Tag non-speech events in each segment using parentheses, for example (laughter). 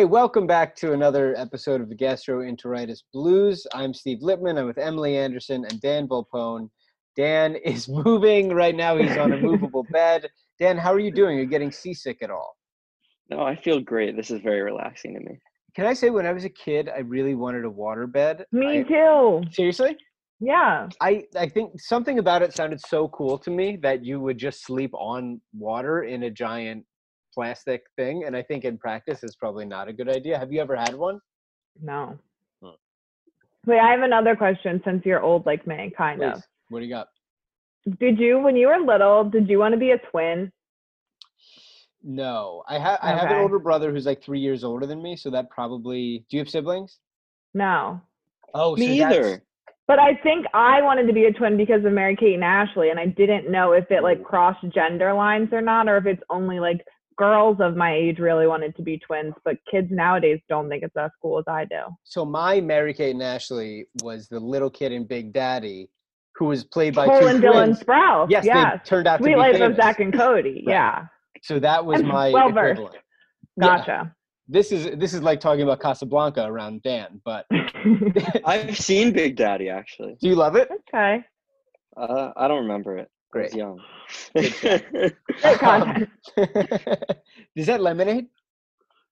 Hey, welcome back to another episode of the Gastroenteritis Blues. I'm Steve Lippman. I'm with Emily Anderson and Dan Volpone. Dan (laughs) is moving right now. He's on a movable (laughs) bed. Dan, how are you doing? Are you getting seasick at all? No, I feel great. This is very relaxing to me. Can I say, when I was a kid, I really wanted a water bed. Me I- too. Seriously? Yeah. I, I think something about it sounded so cool to me that you would just sleep on water in a giant plastic thing. And I think in practice, it's probably not a good idea. Have you ever had one? No. Huh. Wait, I have another question since you're old like me, kind Please. of. What do you got? Did you, when you were little, did you want to be a twin? No, I have I have an older brother who's like three years older than me, so that probably. Do you have siblings? No. Oh, me so either. But I think I wanted to be a twin because of Mary Kate and Ashley, and I didn't know if it like crossed gender lines or not, or if it's only like girls of my age really wanted to be twins, but kids nowadays don't think it's as cool as I do. So my Mary Kate and Ashley was the little kid in Big Daddy, who was played by Cole two and Dylan. Sprouse. Yes, yes. they turned out to Sweet be Life famous. of Zach and Cody. Right. Yeah. So that was And my well-versed. equivalent. Yeah. Gotcha. This is this is like talking about Casablanca around Dan, but (laughs) I've seen Big Daddy actually. do you love it? okay. Uh, I don't remember it. Great. young. (laughs) Great content. (laughs) is that lemonade?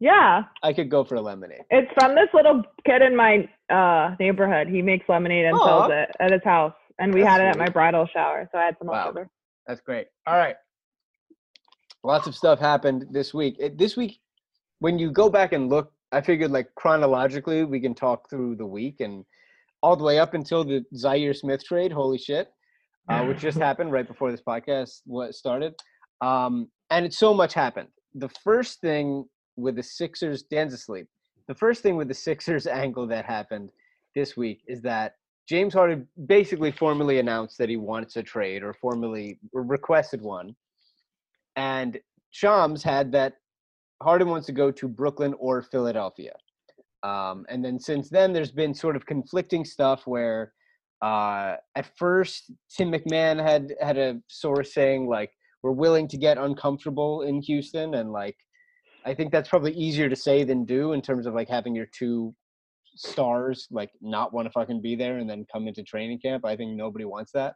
Yeah. I could go for a lemonade. It's from this little kid in my uh, neighborhood. He makes lemonade and sells it at his house. And we That's had it at my bridal shower. So I had some Wow. leftover. That's great. All right. Lots of stuff happened this week. It, this week, when you go back and look, I figured like chronologically, we can talk through the week and all the way up until the Zaire Smith trade. Holy shit. Uh, which just happened right before this podcast what started. Um, and it's so much happened. The first thing with the Sixers, Dan's asleep. The first thing with the (laughs) Sixers angle that happened this week is that James Harden basically formally announced that he wants a trade or formally requested one. And Shams had that Harden wants to go to Brooklyn or Philadelphia. Um, and then since then, there's been sort of conflicting stuff where uh, at first Tim McMahon had had a source saying like we're willing to get uncomfortable in Houston, and like I think that's probably easier to say than do in terms of like having your two stars like not want to fucking be there and then come into training camp. I think nobody wants that.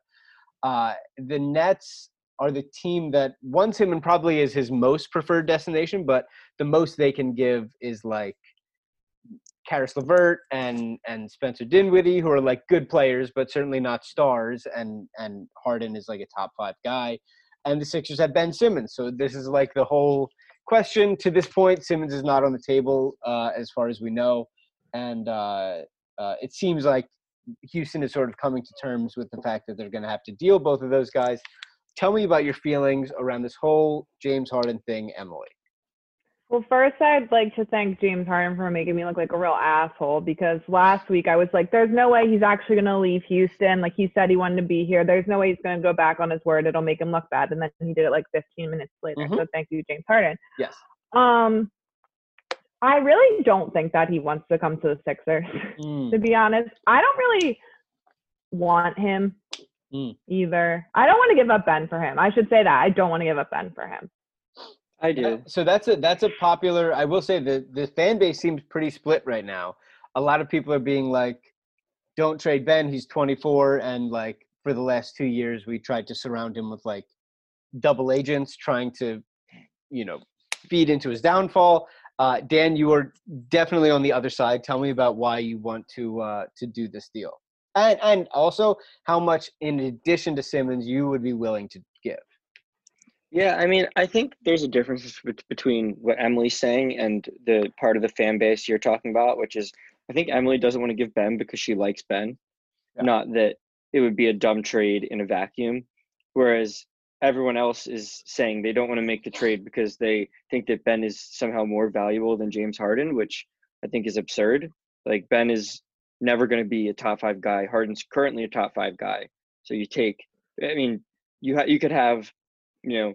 Uh, the Nets are the team that wants him and probably is his most preferred destination, but the most they can give is like Caris LeVert and and Spencer Dinwiddie, who are like good players, but certainly not stars. And and Harden is like a top five guy, and the Sixers have Ben Simmons. So this is like the whole question. To this point, Simmons is not on the table uh, as far as we know, and uh, uh, it seems like Houston is sort of coming to terms with the fact that they're going to have to deal both of those guys. Tell me about your feelings around this whole James Harden thing, Emily. Well, first, I'd like to thank James Harden for making me look like a real asshole because last week I was like, there's no way he's actually going to leave Houston. Like he said he wanted to be here. There's no way he's going to go back on his word. It'll make him look bad. And then he did it like 15 minutes later. Mhm. So thank you, James Harden. Yes. Um, I really don't think that he wants to come to the Sixers, Mm, to be honest. I don't really want him Mm. either. I don't want to give up Ben for him. I should say that. I don't want to give up Ben for him. I do. So that's a that's a popular. I will say the the fan base seems pretty split right now. A lot of people are being like, "Don't trade Ben. He's 24, and like for the last two years we tried to surround him with like double agents trying to, you know, feed into his downfall. Uh, Dan, you are definitely on the other side. Tell me about why you want to uh, to do this deal, and and also how much, in addition to Simmons, you would be willing to. Yeah, I mean, I think there's a difference between what Emily's saying and the part of the fan base you're talking about, which is I think Emily doesn't want to give Ben because she likes Ben, Yeah. not that it would be a dumb trade in a vacuum. Whereas everyone else is saying they don't want to make the trade because they think that Ben is somehow more valuable than James Harden, which I think is absurd. Like Ben is never going to be a top five guy. Harden's currently a top five guy. So you take, I mean, you ha- you could have, you know,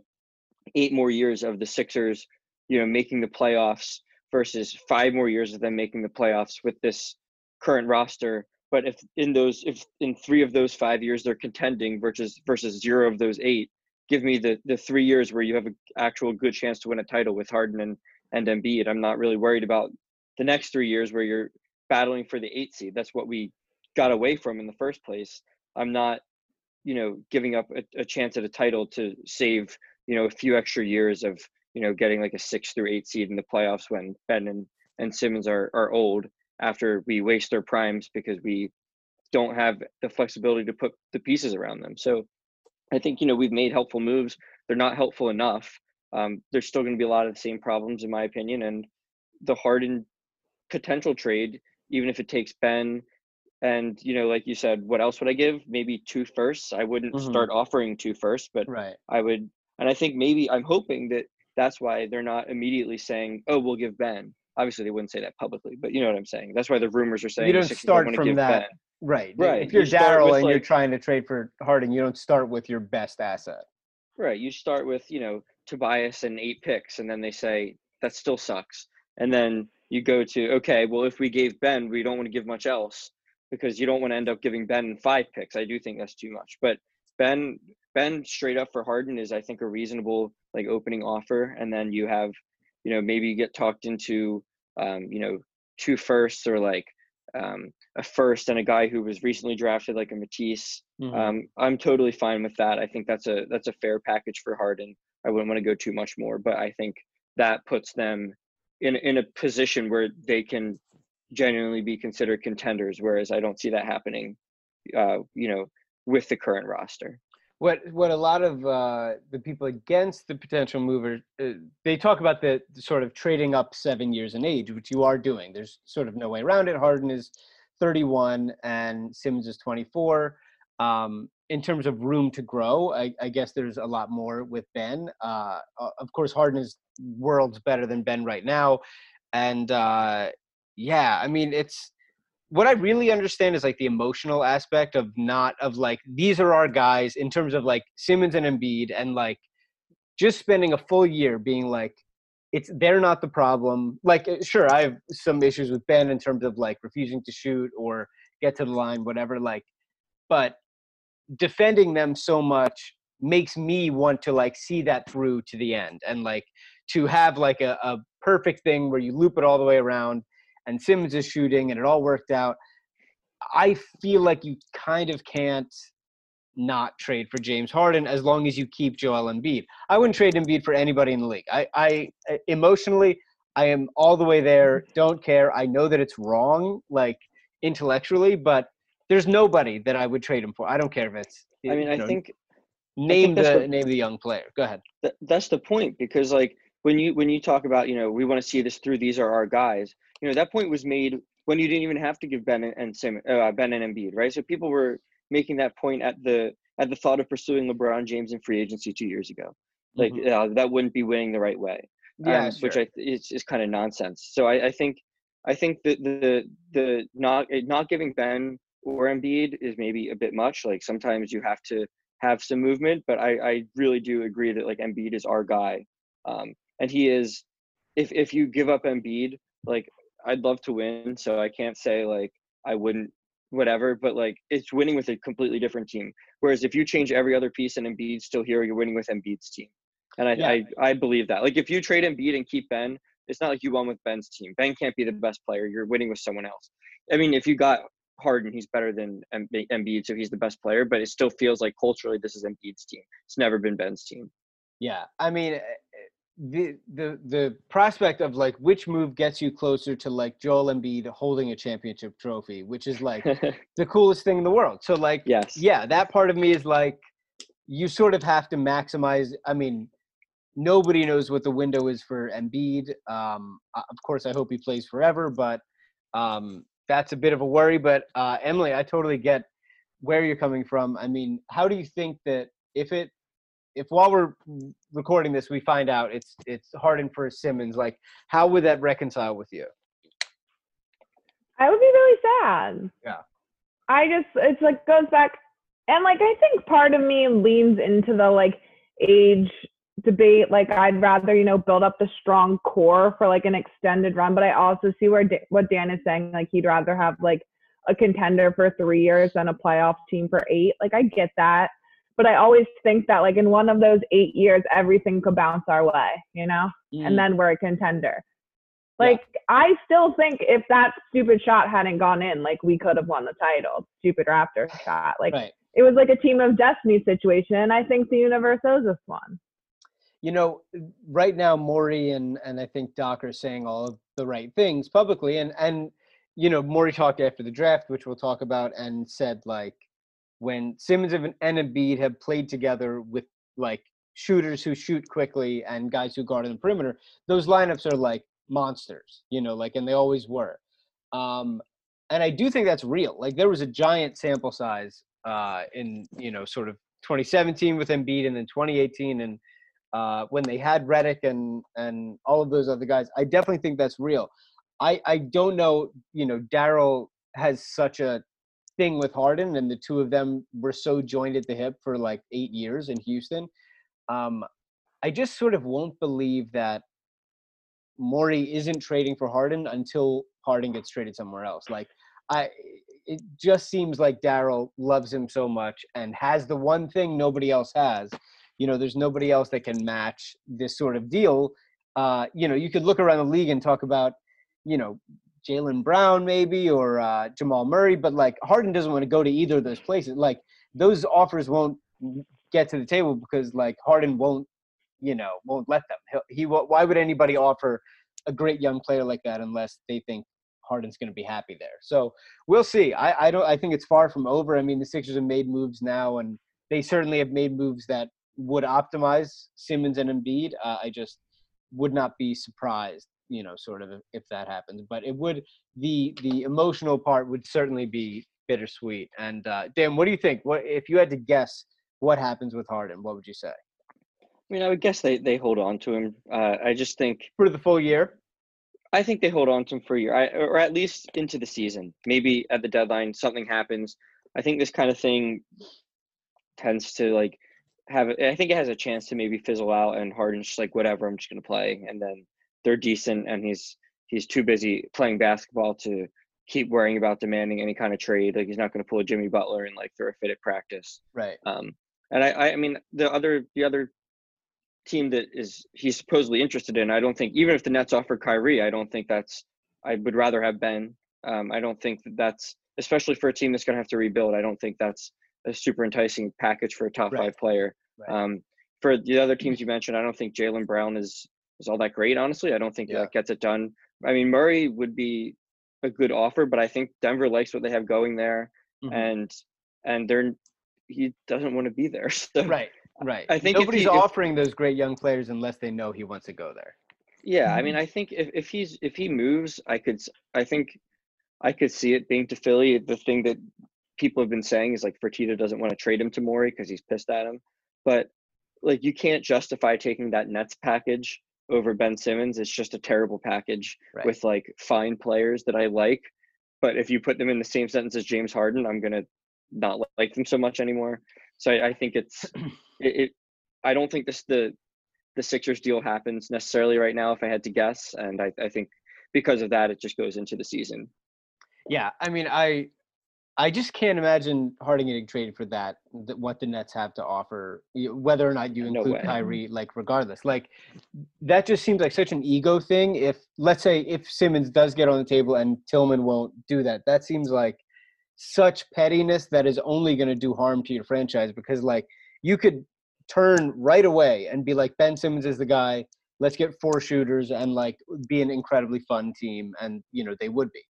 eight more years of the Sixers, you know, making the playoffs versus five more years of them making the playoffs with this current roster. But if in those, if in three of those five years they're contending versus versus zero of those eight, give me the the three years where you have an actual good chance to win a title with Harden and and Embiid. I'm not really worried about the next three years where you're battling for the eight seed. That's what we got away from in the first place. I'm not, you know, giving up a, a chance at a title to save you know a few extra years of you know getting like a six through eight seed in the playoffs when Ben and and Simmons are are old after we waste their primes because we don't have the flexibility to put the pieces around them. So I think you know we've made helpful moves. They're not helpful enough. Um, there's still going to be a lot of the same problems in my opinion, and the Harden potential trade, even if it takes Ben and you know, like you said, what else would I give? Maybe two firsts. I wouldn't Mhm. start offering two firsts, but Right. I would, and I think maybe I'm hoping that that's why they're not immediately saying, "Oh, we'll give Ben." Obviously, they wouldn't say that publicly, but you know what I'm saying. That's why the rumors are saying You don't start from that. Ben. Right. Right, If you're you Daryl and you're trying to trade for Harden, you don't start with your best asset. Right. You start with, you know, Tobias and eight picks, and then they say that still sucks. And then you go to, okay, well, if we gave Ben, we don't want to give much else because you don't want to end up giving Ben five picks. I do think that's too much. But Ben, Ben straight up for Harden is, I think, a reasonable like opening offer. And then you have, you know, maybe you get talked into, um, you know, two firsts or like um, a first and a guy who was recently drafted, like a Matisse. Mm-hmm. Um, I'm totally fine with that. I think that's a that's a fair package for Harden. I wouldn't want to go too much more, but I think that puts them in in a position where they can genuinely be considered contenders. Whereas I don't see that happening, uh, you know, with the current roster. What what a lot of uh, the people against the potential mover uh, they talk about the, the sort of trading up seven years in age, which you are doing. There's sort of no way around it. Harden is 31 and Simmons is 24. Um, in terms of room to grow, I, I guess there's a lot more with Ben. Uh, of course, Harden is worlds better than Ben right now, and uh, yeah, I mean it's what I really understand is like the emotional aspect of not of like these are our guys in terms of like Simmons and Embiid and like just spending a full year being like it's they're not the problem. Like uh, sure, I have some issues with Ben in terms of like refusing to shoot or get to the line, whatever. Like, but defending them so much makes me want to like see that through to the end and like to have like a, a perfect thing where you loop it all the way around and Simmons is shooting and it all worked out. I feel like you kind of can't not trade for James Harden as long as you keep Joel Embiid. I wouldn't trade Embiid for anybody in the league. I, I uh, emotionally, I am all the way there. Mm-hmm. Don't care. I know that it's wrong, like intellectually, but there's nobody that I would trade him for. I don't care if it's. I mean, I know, think name that's the what- name the young player. Go ahead. Th- that's the point because like when you when you talk about you know we want to see this through these are our guys you know that point was made when you didn't even have to give Ben and, Sim, uh, Ben and Embiid right so people were making that point at the at the thought of pursuing LeBron James in free agency two years ago like Mhm. uh, that wouldn't be winning the right way Yeah, um, which. I is is kind of nonsense so I, I think I think that the the not not giving Ben or Embiid is maybe a bit much like sometimes you have to have some movement, but I, I really do agree that like Embiid is our guy. Um, and he is, if, if you give up Embiid, like I'd love to win. So I can't say like I wouldn't, whatever, but like it's winning with a completely different team. Whereas if you change every other piece and Embiid's still here, you're winning with Embiid's team. And I, Yeah. I, I believe that. Like if you trade Embiid and keep Ben, it's not like you won with Ben's team. Ben can't be the best player. You're winning with someone else. I mean, if you got Harden, he's better than Embi- Embiid, so he's the best player. But it still feels like culturally, this is Embiid's team. It's never been Ben's team. Yeah, I mean, eh, the the the prospect of like which move gets you closer to like Joel Embiid holding a championship trophy, which is like (laughs) the coolest thing in the world. So like, yes. yeah, that part of me is like, you sort of have to maximize. I mean, nobody knows what the window is for Embiid. Um, of course, I hope he plays forever, but um, that's a bit of a worry. But uh, Emily, I totally get where you're coming from. I mean, how do you think that if it if while we're recording this we find out it's it's Harden for Simmons, like how would that reconcile with you? I would be really sad. Yeah. I just it's like goes back and like I think part of me leans into the like age debate like I'd rather you know build up the strong core for like an extended run but I also see where Da- what Dan is saying like he'd rather have like a contender for 3 years than a playoff team for 8 like I get that but I always think that like in one of those 8 years everything could bounce our way you know Mm. and then we're a contender. Yeah. Like I still think if that stupid shot hadn't gone in, like we could have won the title. Stupid Raptor (sighs) shot. Like right. it was like a team of destiny situation, and I think the universe owes us one. You know, right now Morey and and I think Doc are saying all of the right things publicly, and and you know Morey talked after the draft, which we'll talk about, and said like when Simmons and Embiid have played together with like shooters who shoot quickly and guys who guard on the perimeter, those lineups are like monsters, you know, like and they always were. Um, and I do think that's real. Like there was a giant sample size uh, in you know sort of 2017 with Embiid, and then 2018 and uh, when they had Redick and and all of those other guys. I definitely think that's real. I I don't know. You know, Daryl has such a thing with Harden, and the two of them were so joined at the hip for like eight years in Houston. Um, I just sort of won't believe that Morey isn't trading for Harden until Harden gets traded somewhere else. Like I it just seems like Daryl loves him so much and has the one thing nobody else has. You know, there's nobody else that can match this sort of deal. Uh, you know, you could look around the league and talk about, you know, Jaylen Brown maybe or uh, Jamal Murray, but like Harden doesn't want to go to either of those places. Like those offers won't get to the table because like Harden won't, you know, won't let them. He'll, he why would anybody offer a great young player like that unless they think Harden's going to be happy there? So we'll see. I, I don't. I think it's far from over. I mean, the Sixers have made moves now, and they certainly have made moves that would optimize Simmons and Embiid. Uh, I just would not be surprised, you know, sort of if, that happens. But it would the the emotional part would certainly be bittersweet. And uh, Dan, what do you think? What if you had to guess what happens with Harden? What would you say I mean, I would guess they, they hold on to him. Uh, I just think for the full year? I think they hold on to him for a year, I, or at least into the season. Maybe at the deadline something happens. I think this kind of thing tends to like have. I think it has a chance to maybe fizzle out, and Harden's just like whatever. I'm just gonna play, and then they're decent, and he's he's too busy playing basketball to keep worrying about demanding any kind of trade. Like he's not gonna pull a Jimmy Butler and like throw a fit at practice. Right. Um, and I, I, I mean, the other, the other team that is he's supposedly interested in, I don't think even if the Nets offer Kyrie, I don't think that's. I would rather have Ben. Um, I don't think that that's especially for a team that's going to have to rebuild. I don't think that's a super enticing package for a top Right. five player. Right. Um, for the other teams you mentioned, I don't think Jaylen Brown is is all that great. Honestly, I don't think Yeah. that gets it done. I mean, Murray would be a good offer, but I think Denver likes what they have going there, Mhm. and and they're he doesn't want to be there. (laughs) So Right. Right. I think if nobody's he- if- offering those great young players unless they know he wants to go there. Yeah, I mean, I think if, if he's if he moves, I could I think I could see it being to Philly. The thing that people have been saying is like Fertitta doesn't want to trade him to Morey because he's pissed at him. But like you can't justify taking that Nets package over Ben Simmons. It's just a terrible package Right. with like fine players that I like. But if you put them in the same sentence as James Harden, I'm gonna not like them so much anymore. So I, I think it's (clears throat) it, it. I don't think this the the Sixers deal happens necessarily right now. If I had to guess, and I, I think because of that, it just goes into the season. Yeah, I mean, I I just can't imagine Harden getting traded for that. th- What the Nets have to offer, whether or not you No include way. Kyrie, like regardless, like that just seems like such an ego thing. If let's say if Simmons does get on the table and Tilman won't do that, that seems like such pettiness that is only going to do harm to your franchise because like you could turn right away and be like Ben Simmons is the guy. Let's get four shooters and like be an incredibly fun team, and you know they would be.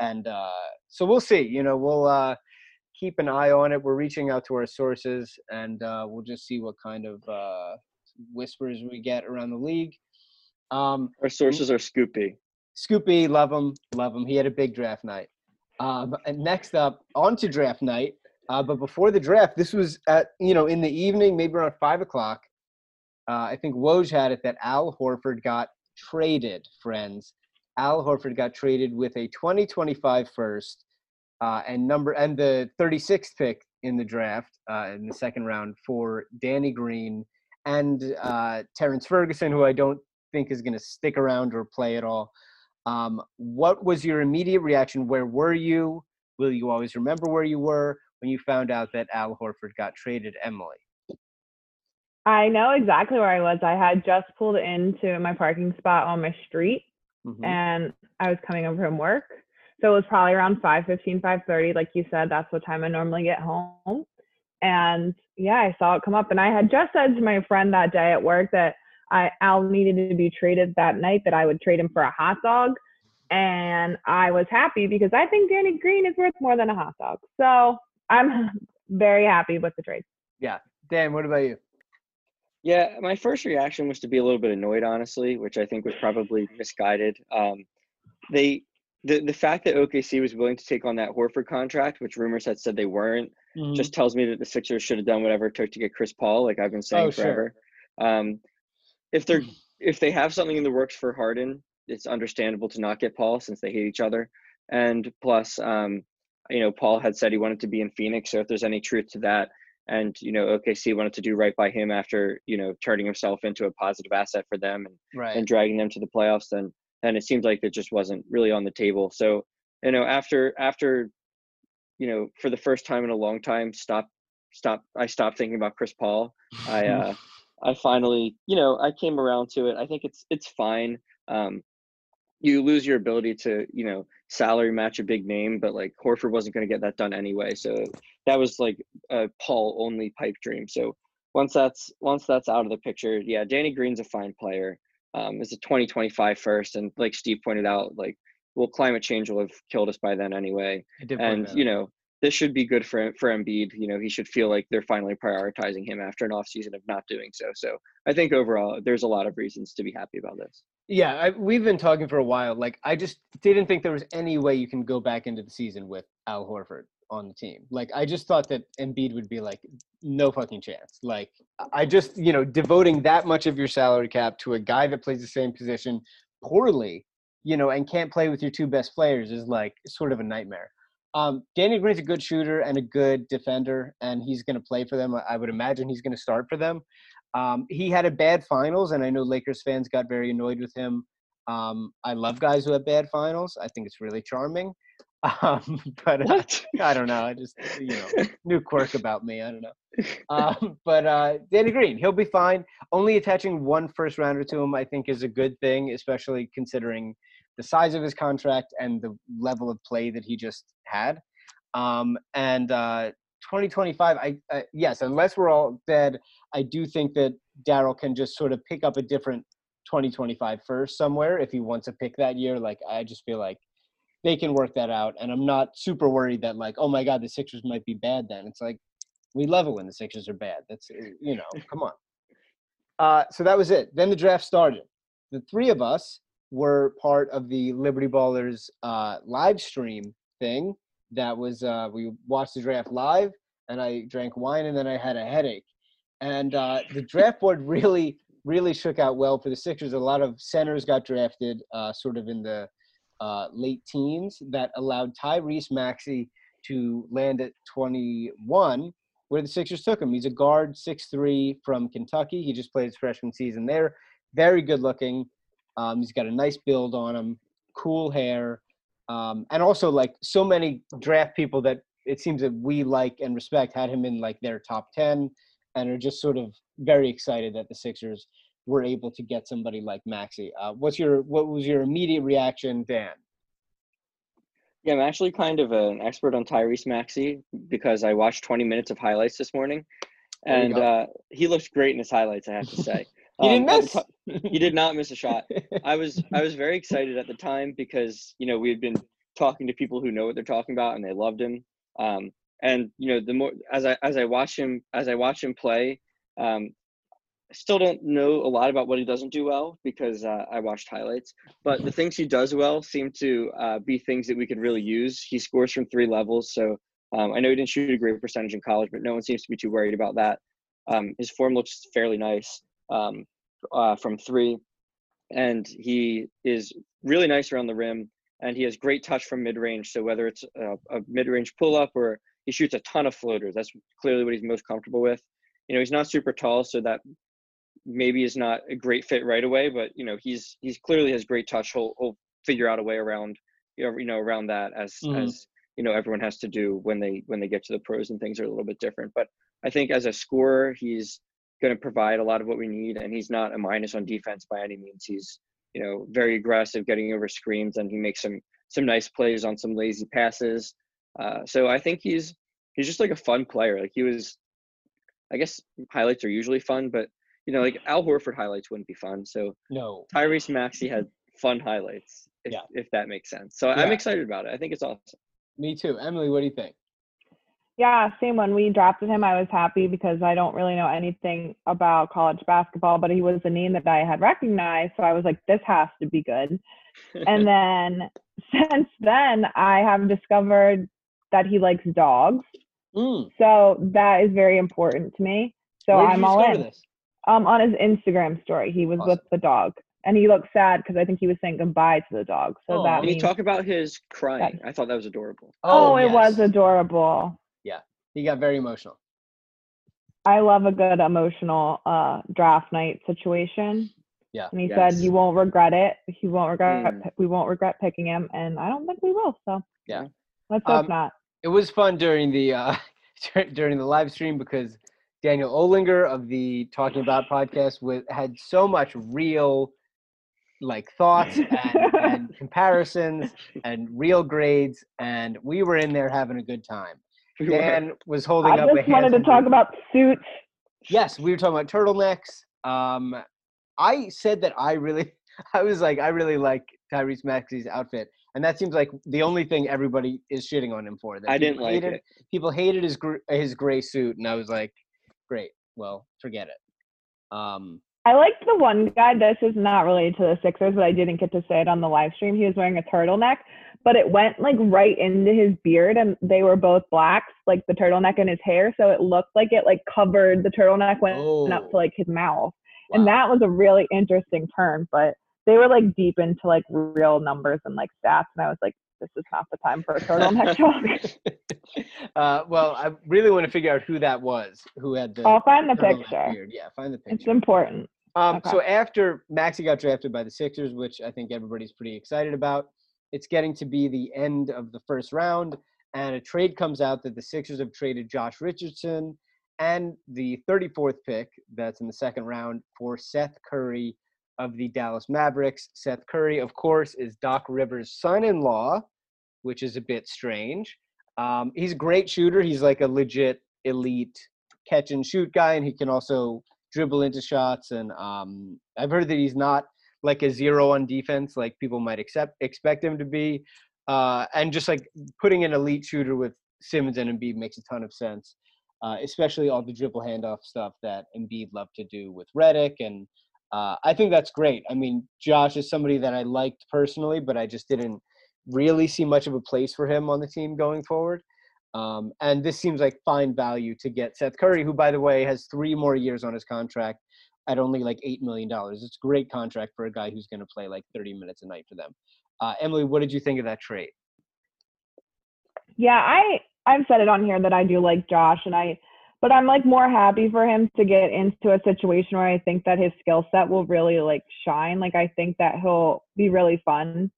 And uh, so we'll see. You know, we'll uh, keep an eye on it. We're reaching out to our sources, and uh, we'll just see what kind of uh, whispers we get around the league. Um, Our sources are Scoopy. Scoopy, love him, love him. He had a big draft night. Um, and next up, on to draft night. Uh, but before the draft, this was at you know in the evening, maybe around five o'clock. Uh, I think Woj had it that Al Horford got traded. Friends, Al Horford got traded with a 2025 first uh, and number and the 36th pick in the draft uh, in the second round for Danny Green and uh, Terrence Ferguson, who I don't think is going to stick around or play at all. Um, what was your immediate reaction? Where were you? Will you always remember where you were when you found out that Al Horford got traded, Emily? I know exactly where I was. I had just pulled into my parking spot on my street Mhm. and I was coming home from work. So it was probably around 5:15, 5:30, like you said. That's what time I normally get home. And yeah, I saw it come up, and I had just said to my friend that day at work that I Al needed to be traded that night. That I would trade him for a hot dog, and I was happy because I think Danny Green is worth more than a hot dog. So I'm (laughs) very happy with the trade. Yeah, Dan, what about you? Yeah, my first reaction was to be a little bit annoyed, honestly, which I think was probably misguided. Um, they the the fact that OKC was willing to take on that Horford contract, which rumors had said they weren't, Mm-hmm. just tells me that the Sixers should have done whatever it took to get Chris Paul, like I've been saying Oh, sure. forever. Um, if they're if they have something in the works for Harden, it's understandable to not get Paul since they hate each other. And plus, um, you know, Paul had said he wanted to be in Phoenix, so if there's any truth to that, and you know, OKC wanted to do right by him after you know turning himself into a positive asset for them and right. and dragging them to the playoffs, then then it seems like it just wasn't really on the table. So you know, after after you know, for the first time in a long time, stop stop. I stopped thinking about Chris Paul. I (laughs) uh, I finally, you know, I came around to it. I think it's it's fine. Um, you lose your ability to, you know, salary match a big name, but like Horford wasn't going to get that done anyway. So that was like a Paul only pipe dream. So once that's once that's out of the picture, yeah, Danny Green's a fine player. Um, it's a 2025 first, and like Steve pointed out, like well, climate change will have killed us by then anyway and you know this should be good for for Embiid. You know he should feel like they're finally prioritizing him after an off season of not doing so. So I think overall there's a lot of reasons to be happy about this. Yeah, I, we've been talking for a while. Like, I just didn't think there was any way you can go back into the season with Al Horford on the team. Like, I just thought that Embiid would be like, no fucking chance. Like, I just, you know, devoting that much of your salary cap to a guy that plays the same position poorly, you know, and can't play with your two best players is like sort of a nightmare. Um, Danny Green's a good shooter and a good defender, and he's going to play for them. I- would imagine he's going to start for them. Um, he had a bad finals, and I know Lakers fans got very annoyed with him. Um, I love guys who have bad finals. I think it's really charming. (laughs) Um, but uh, I don't know. I just you know (laughs) new quirk about me. I don't know. Um, but uh, Danny Green, he'll be fine. Only attaching one first rounder to him, I think, is a good thing, especially considering the size of his contract and the level of play that he just had. Um, and uh, 2025, I uh, yes, unless we're all dead, I do think that Daryl can just sort of pick up a different 2025 first somewhere if he wants to pick that year. Like I just feel like they can work that out, and I'm not super worried that like, oh my God, the Sixers might be bad. Then it's like we love it when the Sixers are bad. That's uh, you know, come on. Uh, so that was it. Then the draft started. The three of us were part of the Liberty Ballers uh, live stream thing. That was uh, we watched the draft live, and I drank wine, and then I had a headache. And uh, the draft board (laughs) really, really shook out well for the Sixers. A lot of centers got drafted, uh, sort of in the uh, late teens, that allowed Tyrese Maxey to land at 21, where the Sixers took him. He's a guard, 6'3 from Kentucky. He just played his freshman season there. Very good looking. Um, he's got a nice build on him, cool hair, um, and also like so many draft people that it seems that we like and respect had him in like their top 10 and are just sort of very excited that the Sixers were able to get somebody like Maxey. Uh, what's your what was your immediate reaction, Dan? Yeah, I'm actually kind of an expert on Tyrese Maxey because I watched 20 minutes of highlights this morning, and uh, he looks great in his highlights. I have to say, (laughs) He didn't Um, miss. he (laughs) did not miss a shot. I was (laughs) I was very excited at the time because you know we had been talking to people who know what they're talking about and they loved him. Um, and you know the more as I as I watch him as I watch him play, um, I still don't know a lot about what he doesn't do well because uh, I watched highlights. But the things he does well seem to uh, be things that we could really use. He scores from three levels, so um, I know he didn't shoot a great percentage in college, but no one seems to be too worried about that. Um, his form looks fairly nice um, uh, from three, and he is really nice around the rim, and he has great touch from mid range. So whether it's a, a mid range pull up or he shoots a ton of floaters, that's clearly what he's most comfortable with. You know, he's not super tall, so that maybe is not a great fit right away, but you know, he's he's clearly has great touch. He'll, he'll figure out a way around you know, you know around that as Mhm. as you know everyone has to do when they when they get to the pros and things are a little bit different. But I think as a scorer, he's going to provide a lot of what we need, and he's not a minus on defense by any means. He's you know very aggressive, getting over screens, and he makes some some nice plays on some lazy passes. Uh, so I think he's he's just like a fun player. Like he was, I guess highlights are usually fun, but you know like Al Horford highlights wouldn't be fun. So no. Tyrese Maxey had fun highlights, if, Yeah. if that makes sense. So I'm excited about it. I think it's awesome. Me too. Emily, what do you think? Yeah, same when we drafted him, I was happy because I don't really know anything about college basketball, but he was a name that I had recognized. So I was like, this has to be good. And (laughs) then (laughs) since then, I have discovered that he likes dogs. Mm. So that is very important to me. So Where did I'm you all in. This? Um, on his Instagram story, he was Awesome. with the dog, and he looked sad because I think he was saying goodbye to the dog. So Aw. that Can you talk about his crying? I thought that was adorable. oh, it was adorable. He got very emotional. I love a good emotional uh, draft night situation. Yeah. And he Yes. said, "You won't regret it. He won't regret. Mm. We won't regret picking him." And I don't think we will. So Yeah. let's hope Um, not. It was fun during the uh, (laughs) during the live stream because Daniel Olinger of the Talking About podcast with, had so much real like thoughts and, and (laughs) comparisons and real grades, and we were in there having a good time. (laughs) We were- Dan was holding I up I just wanted to talk group- about suits. Yes, we were talking about turtlenecks. Um, I said that I really, (laughs) I was like, I really like Tyrese Maxey's outfit, and that seems like the only thing everybody is shitting on him for. That I didn't people like hated, it. People hated his gr- his gray suit, and I was like, great. Well, forget it. Um, I liked the one guy. This is not related to the Sixers, but I didn't get to say it on the live stream. He was wearing a turtleneck, but it went like right into his beard, and they were both blacks, like the turtleneck and his hair. So it looked like it like covered the turtleneck went up Oh. to like his mouth, wow. and that was a really interesting turn. But they were like deep into like real numbers and like stats, and I was like, this is not the time for a turtleneck (laughs) talk. uh, well, I really want to figure out who that was. Who had the? I'll find the picture. beard. Yeah, find the picture. It's important. Um, Okay. So after Maxey got drafted by the Sixers, which I think everybody's pretty excited about, it's getting to be the end of the first round, and a trade comes out that the Sixers have traded Josh Richardson and the 34th pick that's in the second round for Seth Curry of the Dallas Mavericks. Seth Curry, of course, is Doc Rivers' son-in-law, which is a bit strange. Um, he's a great shooter. He's like a legit elite catch and shoot guy, and he can also dribble into shots. And um, I've heard that he's not like a zero on defense, like people might accept expect him to be. Uh, and just like putting an elite shooter with Simmons and Embiid makes a ton of sense, uh, especially all the dribble handoff stuff that Embiid loved to do with Redick. And uh, I think that's great. I mean, Josh is somebody that I liked personally, but I just didn't really see much of a place for him on the team going forward. Um, and this seems like fine value to get Seth Curry, who, by the way, has three more years on his contract at only like $8 million. It's a great contract for a guy who's going to play like 30 minutes a night for them. Uh, Emily, what did you think of that trade? Yeah, I I've said it on here that I do like Josh and I but I'm like more happy for him to get into a situation where I think that his skill set will really like shine. Like I think that he'll be really fun.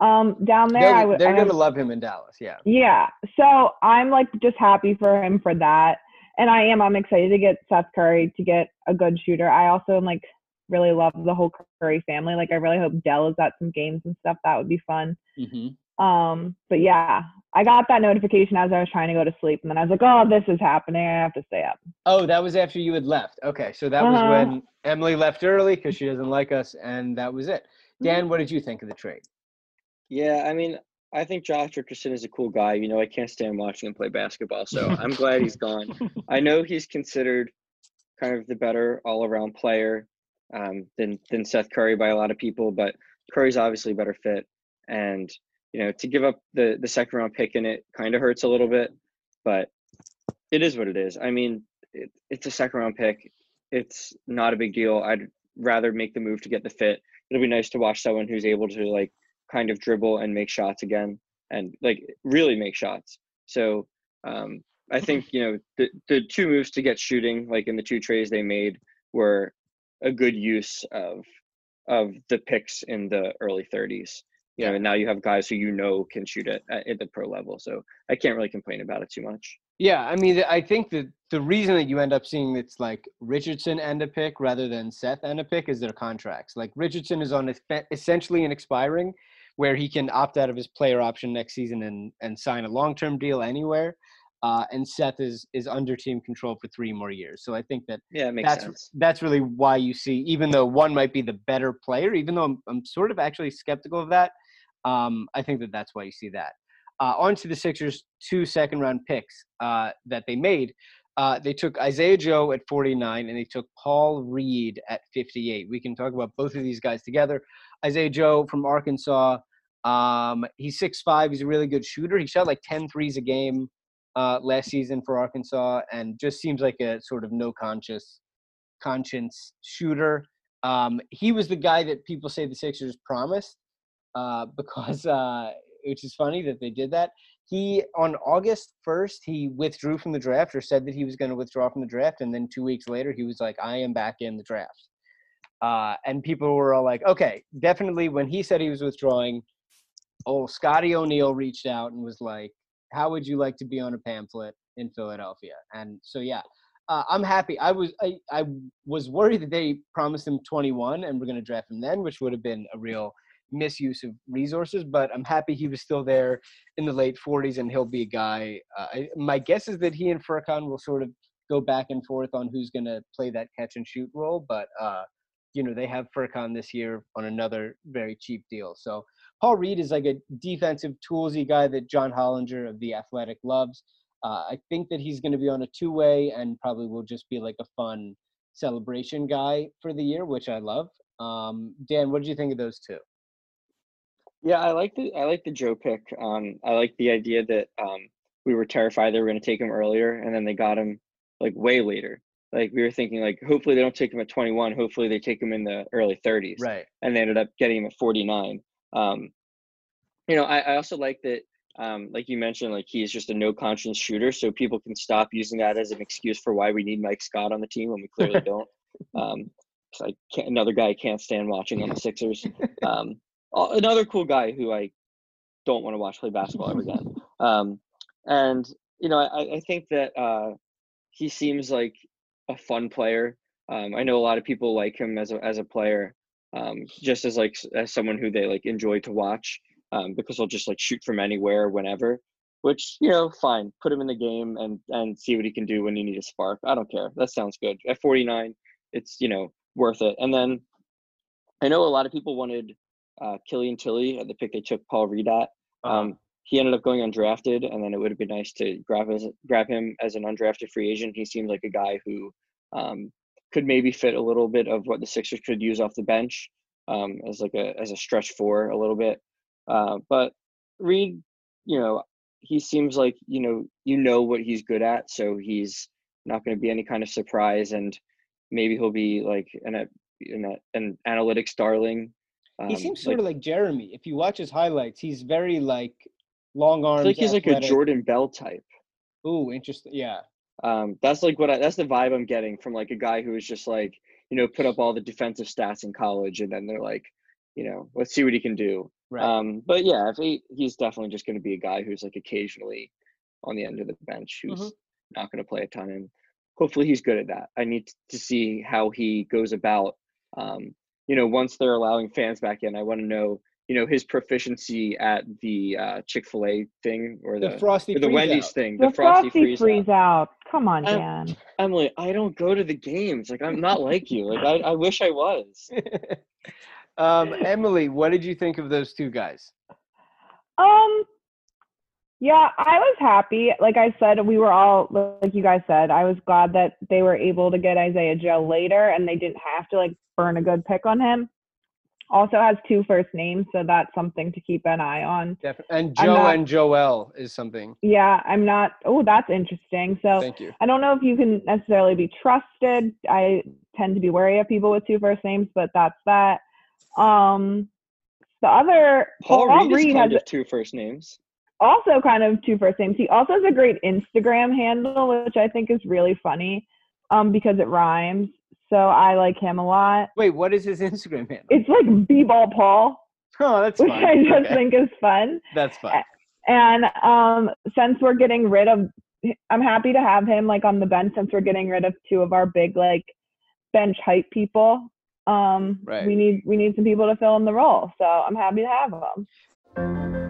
Um down there They're, I would they're I going to am- love him in Dallas. Yeah. Yeah. So I'm like just happy for him for that. And I am I'm excited to get Seth Curry to get a good shooter. I also am like really love the whole Curry family. Like I really hope Dell is at some games and stuff. That would be fun. hmm Um, but yeah, I got that notification as I was trying to go to sleep, and then I was like, "Oh, this is happening. I have to stay up." Oh, that was after you had left. Okay, so that was Uh-huh. when Emily left early because she doesn't like us, and that was it. Mm-hmm. Dan, what did you think of the trade? Yeah, I mean, I think Josh Richardson is a cool guy. You know, I can't stand watching him play basketball, so (laughs) I'm glad he's gone. I know he's considered kind of the better all-around player um, than than Seth Curry by a lot of people, but Curry's obviously a better fit. And you know, to give up the the second round pick in it kind of hurts a little bit, but it is what it is. I mean, it, it's a second round pick. It's not a big deal. I'd rather make the move to get the fit. It'll be nice to watch someone who's able to like kind of dribble and make shots again and like really make shots. So um, I think you know the the two moves to get shooting, like in the two trades they made, were a good use of of the picks in the early 30s. You know, and now you have guys who you know can shoot at, at, at the pro level. So I can't really complain about it too much. Yeah, I mean, I think that the reason that you end up seeing it's like Richardson and a pick rather than Seth and a pick is their contracts. Like Richardson is on essentially an expiring, where he can opt out of his player option next season and and sign a long term deal anywhere. Uh, and Seth is is under team control for three more years. So I think that Yeah, makes that's sense. that's really why you see, even though one might be the better player, even though I'm I'm sort of actually skeptical of that. Um, I think that that's why you see that. Uh, on to the Sixers' two second round picks uh, that they made. Uh, they took Isaiah Joe at 49 and they took Paul Reed at 58. We can talk about both of these guys together. Isaiah Joe from Arkansas. Um, he's 6'5. He's a really good shooter. He shot like 10 threes a game uh, last season for Arkansas and just seems like a sort of no conscious conscience shooter. Um, he was the guy that people say the Sixers promised uh, (laughs) because, uh, which is funny that they did that. He on August first he withdrew from the draft or said that he was going to withdraw from the draft, and then two weeks later he was like, "I am back in the draft." Uh, and people were all like, "Okay, definitely." When he said he was withdrawing, oh, Scotty O'Neil reached out and was like, "How would you like to be on a pamphlet in Philadelphia?" And so yeah, uh, I'm happy. I was I, I was worried that they promised him 21 and we're going to draft him then, which would have been a real misuse of resources. But I'm happy he was still there in the late 40s and he'll be a guy. Uh, I, my guess is that he and Furkan will sort of go back and forth on who's going to play that catch and shoot role. But uh, you know they have Furkan this year on another very cheap deal. So Paul Reed is like a defensive toolsy guy that John Hollinger of the Athletic loves. Uh, I think that he's going to be on a two-way and probably will just be like a fun celebration guy for the year, which I love. Um, Dan, what did you think of those two? Yeah, I like the I like the Joe pick. Um, I like the idea that um, we were terrified they were going to take him earlier, and then they got him like way later. Like we were thinking, like hopefully they don't take him at 21. Hopefully they take him in the early 30s, Right. and they ended up getting him at 49. Um, you know, I, I also like that. Um, like you mentioned, like he's just a no conscience shooter, so people can stop using that as an excuse for why we need Mike Scott on the team when we clearly (laughs) don't. Um, 'cause I can't, another guy I can't stand watching on the (laughs) Sixers. Um, another cool guy who I don't want to watch play basketball ever again. Um, and you know, I, I think that uh, he seems like a fun player. Um, I know a lot of people like him as a as a player, um, just as like as someone who they like enjoy to watch um, because he'll just like shoot from anywhere whenever. Which you know, fine. Put him in the game and and see what he can do when you need a spark. I don't care. That sounds good. At 49, it's you know worth it. And then I know a lot of people wanted uh, Killian Tillie at the pick they took Paul Reed at. Um, he ended up going undrafted, and then it would have been nice to grab as, grab him as an undrafted free agent. He seemed like a guy who um, could maybe fit a little bit of what the Sixers could use off the bench um, as like a as a stretch four a little bit. Uh, but Reed, you know, he seems like you know you know what he's good at, so he's not going to be any kind of surprise, and maybe he'll be like an a, an, an analytics darling. he Um, seems sort of like Jeremy. If you watch his highlights, he's very like long arm I arms. feel like he's like a. Jordan Bell type. Ooh, interesting. Yeah. Um, that's like what I, that's the vibe I'm getting from like a guy who is just like you know put up all the defensive stats in college, and then they're like, you know, let's see what he can do. Right. Um, but yeah, if he, he's definitely just going to be a guy who's like occasionally on the end of the bench, who's Mhm. not going to play a ton, and hopefully he's good at that. I need to see how he goes about. Um, you know, once they're allowing fans back in, I want to know, you know his proficiency at the uh, Chick Fil A thing or the, The frosty or the Wendy's out. thing, The, the, frosty, frosty freeze. freeze out. out. Come on, Um, Dan. Emily, I don't go to the games. Like I'm not like you. Like I, I wish I was. (laughs) um, (laughs) Emily, what did you think of those two guys? Um, yeah, I was happy. Like I said, we were all like you guys said. I was glad that they were able to get Isaiah Joe later, and they didn't have to like burn a good pick on him. Also has two first names, so that's something to keep an eye on. Definitely. And Joe not- and Joel is something. Yeah, I'm not. Oh, that's interesting. So Thank you. I don't know if you can necessarily be trusted. I tend to be wary of people with two first names, but that's that. Um, the other Paul, Reed, is Reed kind has of two first names. also kind of two first names. He also has a great Instagram handle, which I think is really funny, um, because it rhymes. So I like him a lot. Wait, what is his (laughs) Instagram handle? It's like b-ball Paul, oh, that's which fine. I just Okay. think is fun. That's fun. And um, since we're getting rid of, I'm happy to have him like on the bench since we're getting rid of two of our big like bench hype people. Um, Right. we need we need some people to fill in the role, so I'm happy to have them.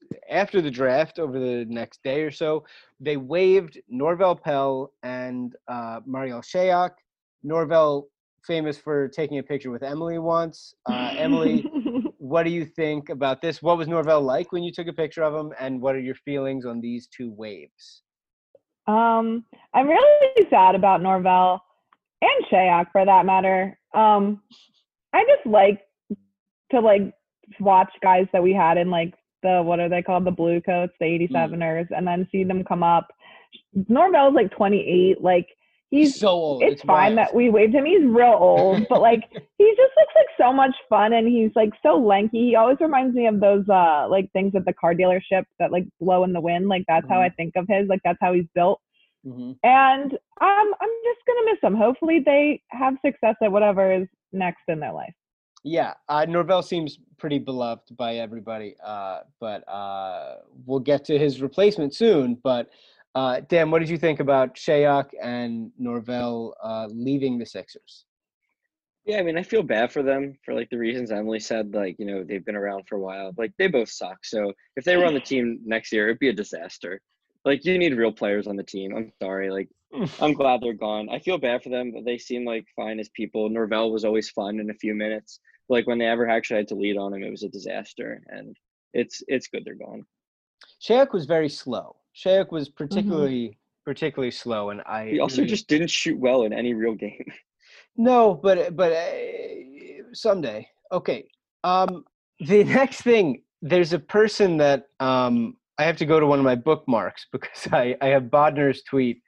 after the draft over the next day or so. They waived Norvel Pelle and uh, Marial Shayok. Norvel, famous for taking a picture with Emily once. Uh, Emily, (laughs) what do you think about this? What was Norvel like when you took a picture of him, and what are your feelings on these two waves? Um, I'm really sad about Norvel and Shayok for that matter. Um, I just like to like watch guys that we had in like the what are they called the blue coats, the 87ers, and then see them come up. Norvel's like 28, like he's so old. it's, fine wild. that we waived him. He's real old, but like (laughs) he just looks like so much fun and he's like so lanky. He always reminds me of those uh like things at the car dealership that like blow in the wind. Like that's how I think of his. Like that's how he's built. Mhm. And um I'm just gonna miss him. Hopefully they have success at whatever is next in their life. Yeah, uh, Norvel seems pretty beloved by everybody, uh, but uh, we'll get to his replacement soon. But uh, Dan, what did you think about Shayok and Norvel uh, leaving the Sixers? Yeah, I mean, I feel bad for them for like the reasons Emily said. Like, you know, they've been around for a while. Like, they both suck. So if they were on the team next year, it'd be a disaster. Like, you need real players on the team. I'm sorry. Like, I'm glad they're gone. I feel bad for them, but they seem like fine as people. Norvel was always fun in a few minutes. Like when they ever actually had to lead on him, it was a disaster. And it's it's good they're gone. Shayok was very slow. Shayok was particularly particularly slow, and I He also just didn't shoot well in any real game. (laughs) No, but but uh, someday. Okay. Um, the (laughs) next thing, there's a person that um, I have to go to one of my bookmarks (laughs) because I I have Bodner's tweet.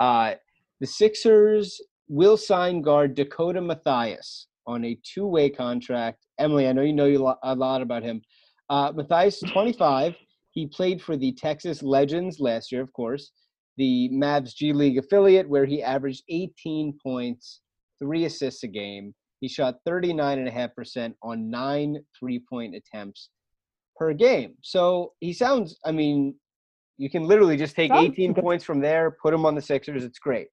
Uh, the Sixers will sign guard Dakota Mathias on a two-way contract. Emily, I know you know you a lot about him. Uh, Mathias is 25. He played for the Texas Legends last year, of course, the Mavs G League affiliate, where he averaged 18 points, three assists a game. He shot 39.5% on nine three-point attempts per game. So he sounds, I mean, you can literally just take 18 points from there, put him on the Sixers. It's great.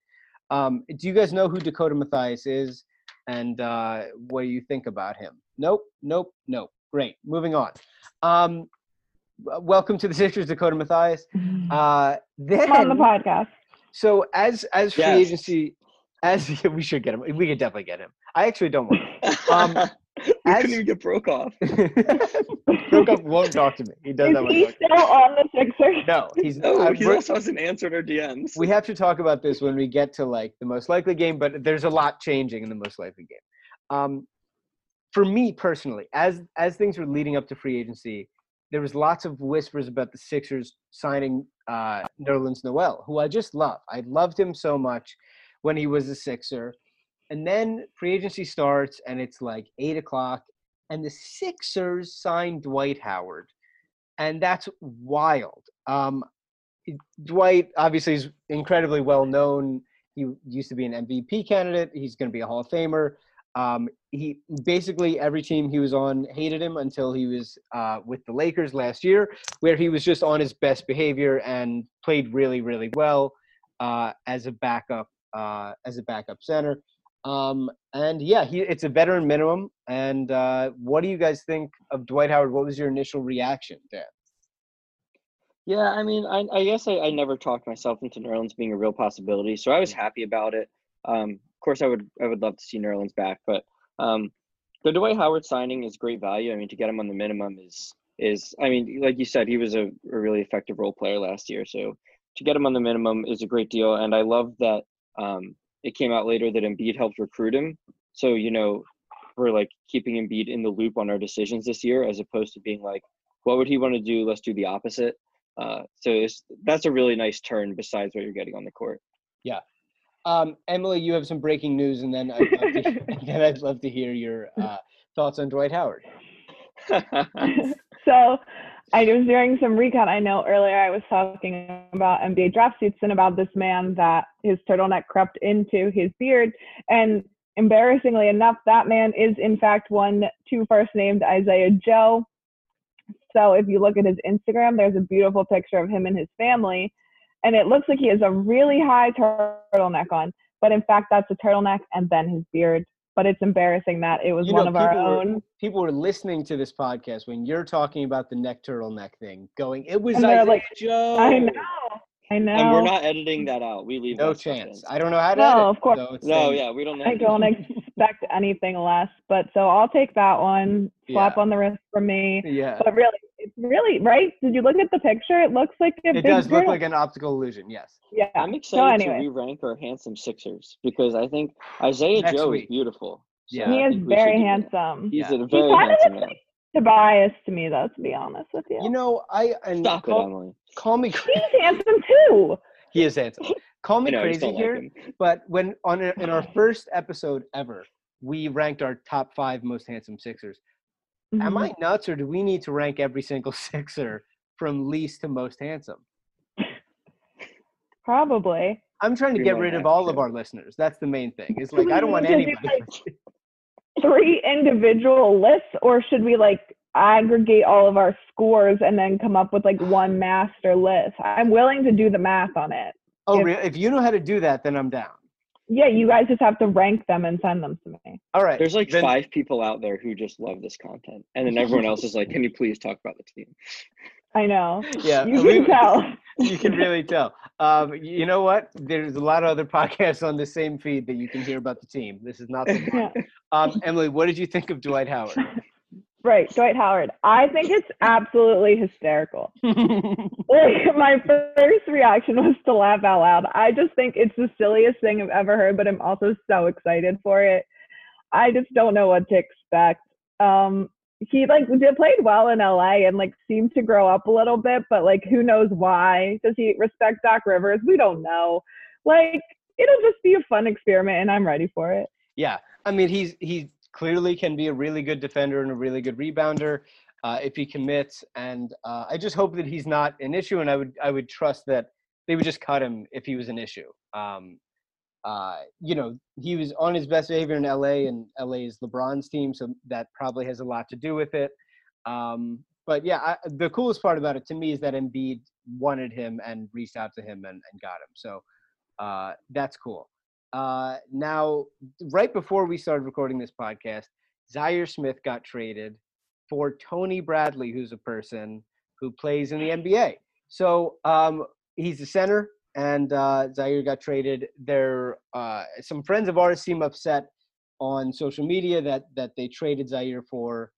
Um, do you guys know who Dakota Mathias is and uh, what do you think about him? Nope, nope, nope. Great. Moving on. Um, welcome to the Sixers, Dakota Mathias. (laughs) Uh, then, on the podcast. so as as free Yes. agency, as (laughs) we should get him. We could definitely get him. I actually don't want him. (laughs) Um, we as- couldn't even get broke off. Broekhoff won't talk to me. He does Is not want to he talk still on the Sixers? No, he's No, uh, he also hasn't answered our DMs. we have to talk about this when we get to like the most likely game, but there's a lot changing in the most likely game. Um, for me personally, as as things were leading up to free agency, there was lots of whispers about the Sixers signing uh, Nerlens Noel, who I just love. I loved him so much when he was a Sixer, and then free agency starts, and it's like eight o'clock, and the Sixers signed Dwight Howard, and that's wild. Um, Dwight obviously is incredibly well known. He used to be an MVP candidate. He's going to be a Hall of Famer. Um, he basically every team he was on hated him until he was uh, with the Lakers last year, where he was just on his best behavior and played really, really well uh, as a backup uh, as a backup center. Um, and yeah, he it's a veteran minimum. And uh, what do you guys think of Dwight Howard? What was your initial reaction, Dan? Yeah, I mean, I, I guess I, I never talked myself into Nerlens being a real possibility, so I was happy about it. Um, of course, I would I would love to see Nerlens back, but um, the Dwight Howard signing is great value. I mean, to get him on the minimum is is I mean, like you said, he was a, a really effective role player last year, so to get him on the minimum is a great deal. And I love that um, it came out later that Embiid helped recruit him. So you know, we're like keeping Embiid in the loop on our decisions this year, as opposed to being like, what would he want to do? Let's do the opposite. Uh, so it's, that's a really nice turn besides what you're getting on the court. Yeah. Um, Emily, you have some breaking news, and then I'd love to, and then (laughs) I'd love to hear your uh, thoughts on Dwight Howard. (laughs) so I was doing some recon. I know earlier I was talking about NBA draft suits and about this man that his turtleneck crept into his beard. And embarrassingly enough, that man is in fact one two first named Isaiah Joe. So if you look at his Instagram, there's a beautiful picture of him and his family. And it looks like he has a really high turtleneck on. But in fact, that's a turtleneck and then his beard. But it's embarrassing that it was You one know, of our were- own. People were listening to this podcast when you're talking about the neck turtleneck thing, going, "It was And Isaiah like, Joe." I know. I know. and we're not editing that out. We leave it. No chance. in. I don't know how to No, edit. of course. so it's No, staying- yeah, we don't. I don't (laughs) expect anything less. But so I'll take that one. Slap Yeah. on the wrist for me. Yeah, But really, it's really right. Did you look at the picture? It looks like a it big does look turtle. like an optical illusion. Yes. yeah. I'm So excited to anyway, re-rank our handsome Sixers because I think Isaiah Next Joe week. is beautiful. So Yeah. he is very should do that. handsome. He's Yeah. a very kind handsome a- man. Tobias to me, though, to be honest with you. You know, I and Stop it, call, Emily. call me. cra- He's handsome too. He is handsome. Call (laughs) I me know, crazy here, like but when on a, in our (laughs) first episode ever, we ranked our top five most handsome Sixers. Am Mhm. I nuts, or do we need to rank every single (laughs) Sixer from least to most handsome? Probably. I'm trying to get rid of all of our listeners. That's the main thing. It's like I don't want Should we, anybody. (laughs) like, Three individual lists, or should we like aggregate all of our scores and then come up with like one (sighs) master list? I'm willing to do the math on it. Oh, if- really? If you know how to do that, then I'm down. Yeah, you guys just have to rank them and send them to me. All right. There's like then- five people out there who just love this content, and then everyone else is like, "Can you please talk about the team?" I know. Yeah, You we- can (laughs) tell. you can really tell. Um, you know what? There's a lot of other (laughs) podcasts on the same feed that you can hear about the team. This is not. The (laughs) Yeah. um, Emily, what did you think of Dwight Howard? Right, Dwight Howard. I think it's absolutely hysterical. (laughs) Like my first reaction was to laugh out loud. I just think it's the silliest thing I've ever heard, but I'm also so excited for it. I just don't know what to expect. Um, he like did played well in LA and like seemed to grow up a little bit, but like who knows why? Does he respect Doc Rivers? We don't know. Like it'll just be a fun experiment, and I'm ready for it. Yeah, I mean he's he clearly can be a really good defender and a really good rebounder uh, if he commits. And uh, I just hope that he's not an issue, and I would I would trust that they would just cut him if he was an issue. Um, uh, you know, he was on his best behavior in LA, and LA is LeBron's team, so that probably has a lot to do with it. Um, but yeah, I, the coolest part about it to me is that Embiid wanted him and reached out to him and, and got him. So uh, that's cool. Uh, now, right before we started recording this podcast, Zhaire Smith got traded for Tony Bradley, who's a person who plays in the NBA. So um, he's a center, and uh, Zhaire got traded. There, uh, some friends of ours seem upset on social media that that they traded Zhaire for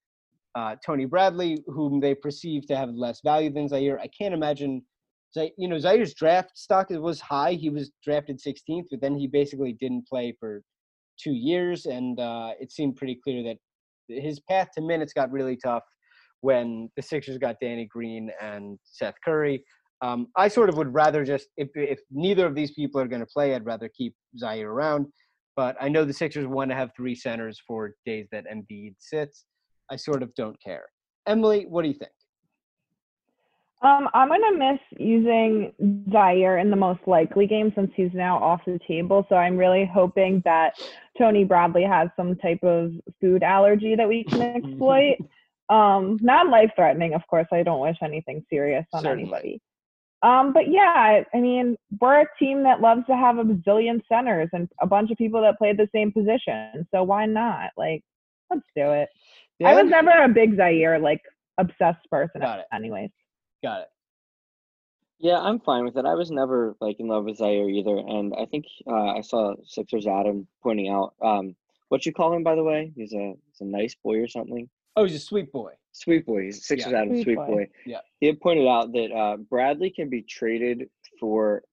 uh, Tony Bradley, whom they perceive to have less value than Zhaire. I can't imagine. You know, Zhaire's draft stock was high. He was drafted 16th, but then he basically didn't play for two years, and uh, it seemed pretty clear that his path to minutes got really tough when the Sixers got Danny Green and Seth Curry. Um, I sort of would rather just if if neither of these people are going to play, I'd rather keep Zhaire around. But I know the Sixers want to have three centers for days that Embiid sits. I sort of don't care. Emily, what do you think? Um, I'm gonna miss using Zhaire in the most likely game since he's now off the table. So I'm really hoping that Tony Bradley has some type of food allergy that we can exploit. (laughs) um, not life threatening, of course. I don't wish anything serious on Certainly. anybody. Um, but yeah, I mean, we're a team that loves to have a bazillion centers and a bunch of people that play the same position. So why not? Like, let's do it. I was never a big Zhaire like obsessed person, Got it. anyways. Got it. Yeah, I'm fine with it. I was never like in love with Zhaire either, and I think uh, I saw Sixers Adam pointing out um, what you call him by the way. He's a he's a nice boy or something. Oh, he's a sweet boy. Sweet boy. He's Sixers Adam, Sweet sweet boy. boy. Yeah. He had pointed out that uh, Bradley can be traded for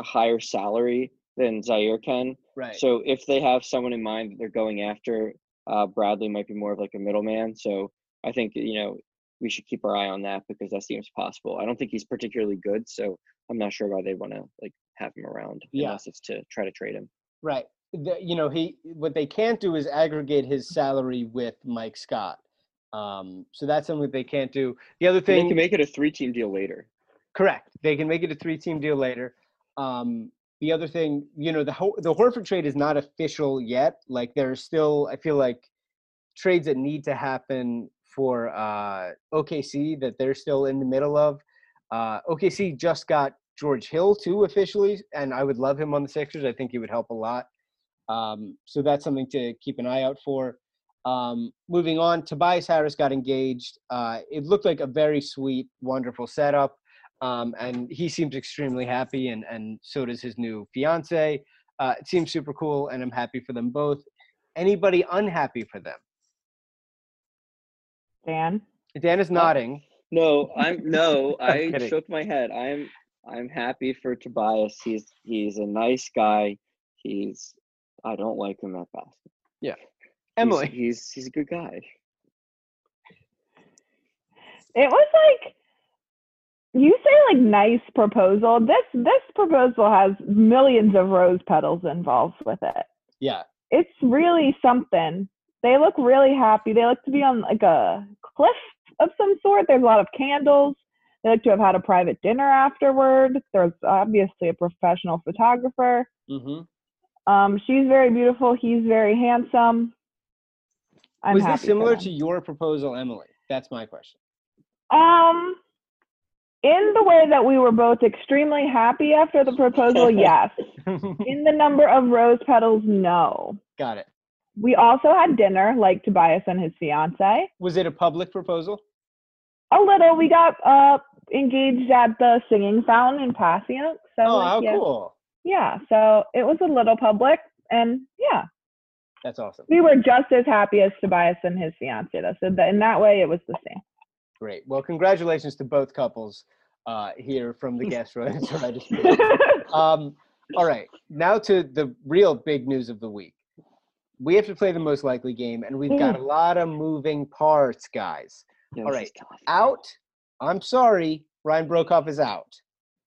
a higher salary than Zhaire can. Right. So if they have someone in mind that they're going after, uh, Bradley might be more of like a middleman. So I think you know we should keep our eye on that because that seems possible. I don't think he's particularly good, so I'm not sure why they want to like have him around Yeah. unless it's to try to trade him. Right. The, you know, he what they can't do is aggregate his salary with Mike Scott. Um, so that's something they can't do. The other thing They can make it a three-team deal later. correct, they can make it a three-team deal later. Um, the other thing, you know, the Ho- the Horford trade is not official yet. Like there's still, I feel like trades that need to happen for uh, OKC that they're still in the middle of. Uh, OKC just got George Hill too officially, and I would love him on the Sixers. I think he would help a lot. Um, so that's something to keep an eye out for. Um, moving on, Tobias Harris got engaged. Uh, it looked like a very sweet, wonderful setup, um, and he seems extremely happy, and and so does his new fiance. Uh, it seems super cool, and I'm happy for them both. Anybody unhappy for them? Dan. Dan is oh. nodding. No, I'm no. (laughs) I'm I kidding. shook my head. I'm I'm happy for Tobias. He's he's a nice guy. He's I don't like him that basket. Yeah. Emily, he's he's a good guy. It was like you say like nice proposal. This this proposal has millions of rose petals involved with it. yeah, It's really something. They look really happy. They look to be on like a cliff of some sort. There's a lot of candles. They look to have had a private dinner afterward. There's obviously a professional photographer. Mm-hmm. Um, she's very beautiful. He's very handsome. I'm was this similar to your proposal, Emily? That's my question. Um, in the way that we were both extremely happy after the proposal, (laughs) yes. (laughs) In the number of rose petals, no. Got it. We also had dinner, like Tobias and his fiance. Was it a public proposal? A little. We got uh engaged at the singing fountain in Passyunk. So Oh, like, how yeah, cool! yeah. So it was a little public, and yeah, That's awesome. we were just as happy as Tobias and his fiance. Though. So that in that way, it was the same. Great. Well, congratulations to both couples uh, here from the (laughs) guest room. (laughs) um, all right, now to the real big news of the week. We have to play the most likely game, and we've got a lot of moving parts, guys. All right. Out. I'm sorry, Ryan Broekhoff is out.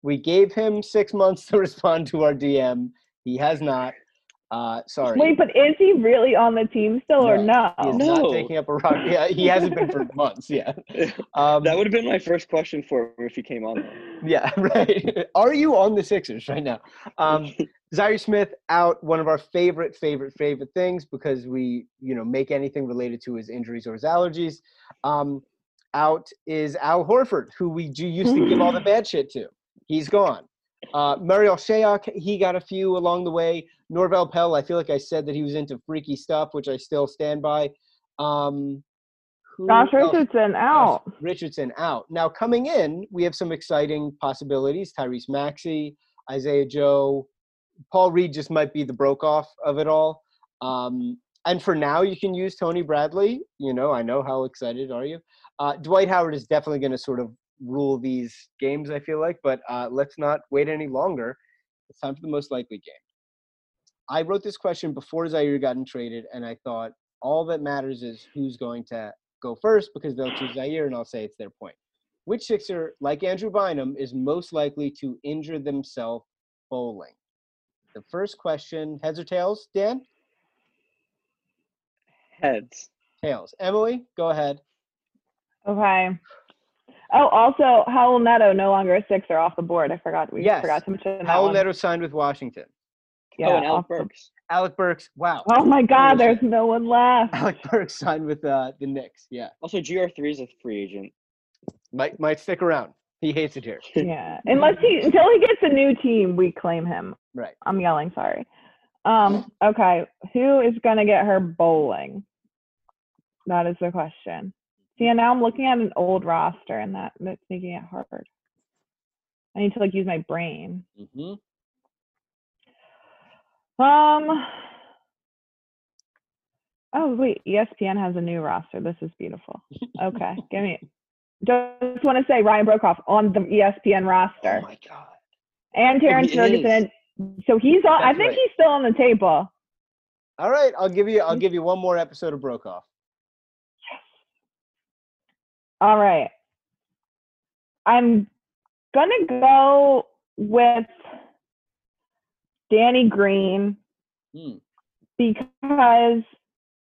We gave him six months to (laughs) respond to our DM. He has not. Uh, sorry. Wait, but is he really on the team still or no? He No. not taking up a rock. Yeah, he hasn't been for (laughs) months. Yeah. (laughs) Um, that would have been my first question for him if he came on. Yeah, (laughs) right. Are you on the Sixers right now? Um, Zhaire Smith out, one of our favorite, favorite, favorite things because we, you know, make anything related to his injuries or his allergies. Um, out is Al Horford, who we do used to give all the bad shit to. He's gone. Uh, Marial Shayok, he got a few along the way. Norvel Pelle, I feel like I said that he was into freaky stuff, which I still stand by. Um, Josh else? Richardson out. Josh Richardson out. Now coming in, we have some exciting possibilities. Tyrese Maxey, Isaiah Joe, Paul Reed just might be the Broekhoff of it all. Um, and for now, you can use Tony Bradley. You know, I know how excited are you. Uh, Dwight Howard is definitely going to sort of rule these games. I feel like, but uh, let's not wait any longer. It's time for the most likely game. I wrote this question before Zhaire gotten traded, and I thought all that matters is who's going to go first because they'll choose Zhaire, and I'll say it's their point. Which Sixer, like Andrew Bynum, is most likely to injure themselves bowling? The first question, heads or tails, Dan? Heads. Tails. Emily, go ahead. Okay. Oh, also, Raul Neto no longer a Sixer off the board. I forgot. We Yes. forgot to mention that Raul one. Neto signed with Washington. Yeah, oh, and Alec off the- Burks. Alec Burks, wow. Oh my God, there's no one left. (laughs) Alec Burks signed with uh, the Knicks. Yeah, Also, GR3 is a free agent. might might stick around. He hates it here. (laughs) Yeah, unless he until he gets a new team, we claim him. Right. I'm yelling. Sorry. Um. Okay. Who is gonna get her bowling? That is the question. See, and now I'm looking at an old roster, and that that's making it hard. I need to like use my brain. Mm-hmm. Um. Oh wait, ESPN has a new roster. This is beautiful. Okay, (laughs) give me. Just want to say Ryan Broekhoff on the ESPN roster. Oh my god. and Terrence Ferguson. So he's on. I think right. he's still on the table. All right, I'll give you I'll give you one more episode of Broekhoff. Yes. All right. I'm gonna go with Danny Green Hmm. because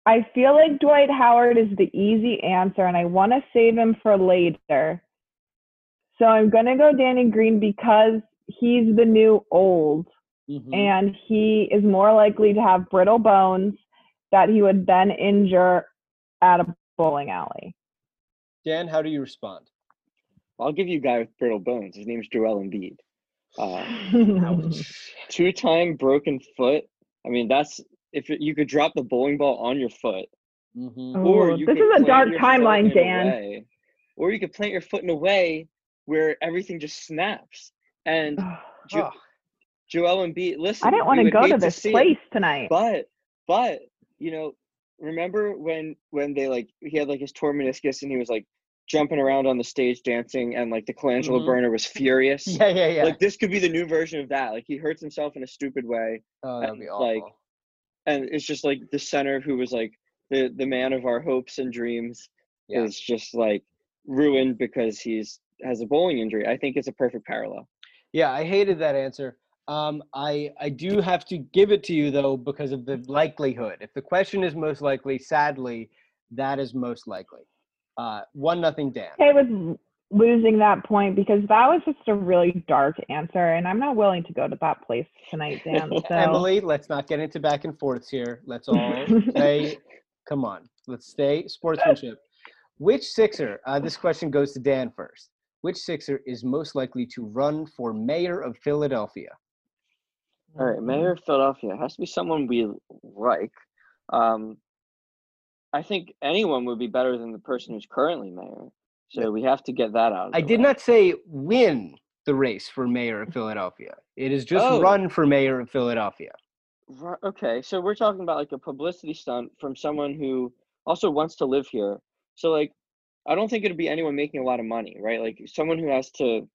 I feel like Dwight Howard is the easy answer and I want to save him for later. So I'm going to go Danny Green because he's the new old Mhm. and he is more likely to have brittle bones that he would then injure at a bowling alley. Dan, how do you respond? I'll give you a guy with brittle bones. His name name's Joel Embiid. (laughs) Uh, two-time broken foot. I mean, that's if you could drop the bowling ball on your foot, Mhm. or you this could is a dark timeline, Dan. way- or you could plant your foot in a way where everything just snaps. And (sighs) Jo- Oh, Joel Embiid, listen, I didn't want to go to this see it, place tonight. but but you know, remember when when they like he had like his torn meniscus and he was like jumping around on the stage dancing and like the Colangelo Mhm. burner was furious. (laughs) Yeah, yeah, yeah. Like this could be the new version of that. Like he hurts himself in a stupid way, oh, that'd be awful. like, and it's just like the center who was like the the man of our hopes and dreams Yeah. is just like ruined because he's has a bowling injury. I think it's a perfect parallel. Yeah, I hated that answer. Um, I I do have to give it to you though because of the likelihood. If the question is most likely, sadly, that is most likely. Uh, one nothing Dan. okay with losing that point because that was just a really dark answer, and I'm not willing to go to that place tonight, Dan. (laughs) So. Emily, let's not get into back and forths here. Let's all (laughs) stay. Come on, let's stay sportsmanship. Which Sixer? Uh, this question goes to Dan first. Which Sixer is most likely to run for mayor of Philadelphia? All right, Mayor of Philadelphia has to be someone we like. Um, I think anyone would be better than the person who's currently mayor. So we have to get that out. Of I did way. not say win the race for mayor of Philadelphia. It is just Oh. run for mayor of Philadelphia. Okay, so we're talking about like a publicity stunt from someone who also wants to live here. So like, I don't think it'd be anyone making a lot of money, right? Like someone who has to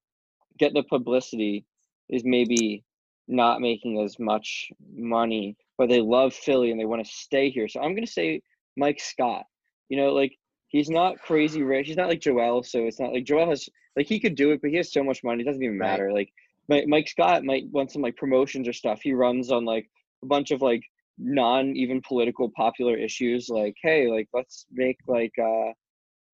get the publicity is maybe not making as much money, but they love Philly and they want to stay here. So I'm gonna say Mike Scott. You know, like he's not crazy rich. He's not like Joel, so it's not like Joel has like he could do it, but he has so much money, it doesn't even Right. matter. Like Mike, Mike Scott might want some like promotions or stuff. He runs on like a bunch of like non even political popular issues like hey like let's make like uh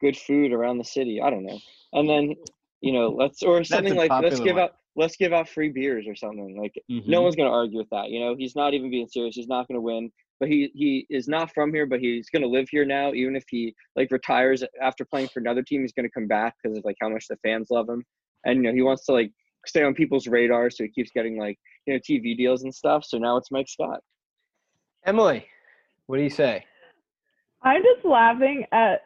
good food around the city i don't know and then you know let's or something like let's give one. out let's give out free beers or something like no Mhm. one's going to argue with that you know he's not even being serious he's not going to win but he he is not from here but he's going to live here now. Even if he like retires after playing for another team he's going to come back because of like how much the fans love him. And you know he wants to like stay on people's radar so he keeps getting like you know tv deals and stuff. So now it's mike scott. Emily, what do you say? I'm just laughing at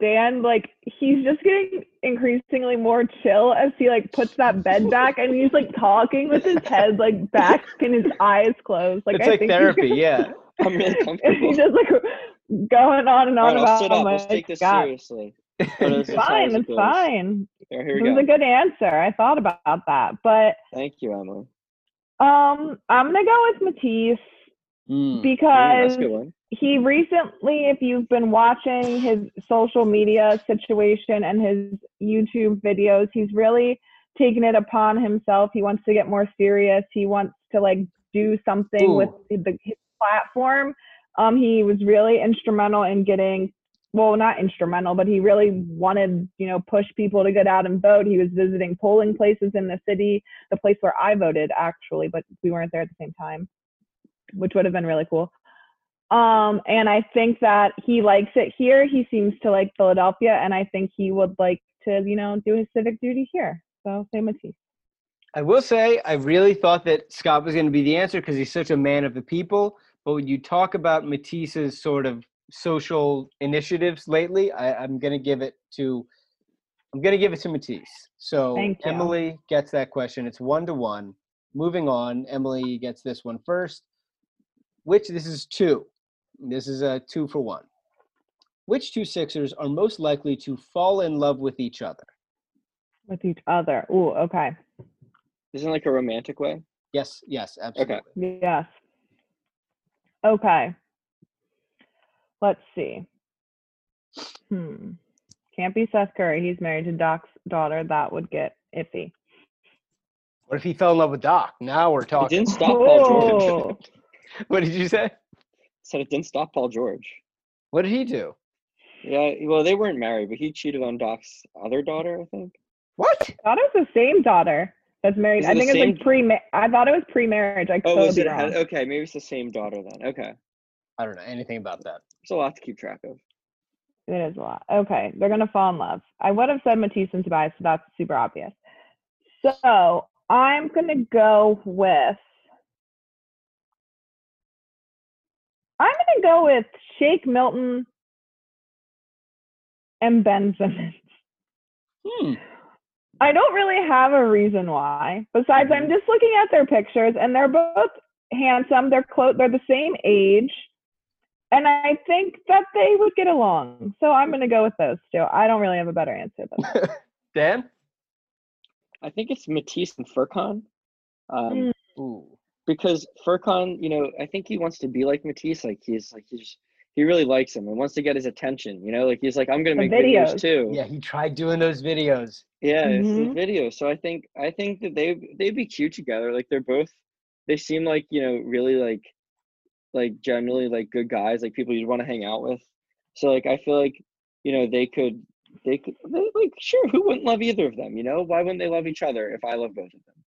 Dan. Like he's just getting increasingly more chill as he like puts that bed (laughs) back and he's like talking with his head like back and his eyes closed. Like it's I like think he- therapy, yeah. (laughs) (laughs) i'm really comfortable he's just like going on and on right, I'll about sit up. my Let's take this God. seriously. It's- It's fine. It's fine. Here, here It was go. a good answer. I thought about that, but Thank you, Emily. um, I'm gonna go with Matisse Mm. Because that's a good one. he recently, if you've been watching his social media situation and his YouTube videos, he's really taken it upon himself. He wants to get more serious. He wants to like do something with the, his platform. Um, he was really instrumental in getting, well, not instrumental, but he really wanted, you know, push people to get out and vote. He was visiting polling places in the city, the place where I voted actually, but we weren't there at the same time, which would have been really cool. Um, and I think that he likes it here. He seems to like Philadelphia, and I think he would like to, you know, do his civic duty here. So say Matisse. I will say, I really thought that Scott was going to be the answer because he's such a man of the people. But when you talk about Matisse's sort of social initiatives lately, I, I'm going to give it to, I'm going to give it to Matisse. So Emily gets that question. It's one to one. Moving on, Emily gets this one first. Which this is two. This is a two for one. Which two Sixers are most likely to fall in love with each other? With each other. Ooh, okay. Isn't it like a romantic way? Yes, yes, absolutely. Okay. Yes. Okay. Let's see. Hmm. Can't be Seth Curry. He's married to Doc's daughter. That would get iffy. What if he fell in love with Doc? Now we're It talking. didn't stop Paul George. (laughs) (laughs) What did you say? Said it didn't stop Paul George. What did he do? Yeah, well, they weren't married, but he cheated on Doc's other daughter, I think. What? thought it was the same daughter that's married. I think it's like same- pre. I thought it was pre-marriage. I could Oh, was be it? wrong. Uh, okay, maybe it's the same daughter then. Okay, I don't know anything about that. it's a lot to keep track of. It is a lot. Okay, they're gonna fall in love. I would have said Matisse and Tobias, so that's super obvious. So I'm gonna go with. I'm gonna go with Shake Milton and Ben Simmons. Hmm. I don't really have a reason why. Besides, I'm just looking at their pictures, and they're both handsome. They're close. They're the same age, and I think that they would get along. So I'm gonna go with those two. I don't really have a better answer than that. (laughs) Dan? I think it's Matisse and Furkan. Um, Mm. Ooh. Because Furkan, you know, I think he wants to be like Matisse. Like he's like he's he really likes him and wants to get his attention. You know, like he's like I'm gonna The make videos, videos. too. Yeah, he tried doing those videos. Yeah, it's the Mhm. video. So I think I think that they they'd be cute together. Like they're both they seem like, you know, really like like generally like good guys, like people you'd want to hang out with. So like I feel like, you know, they could they could they like sure, who wouldn't love either of them, you know? Why wouldn't they love each other if I love both of them?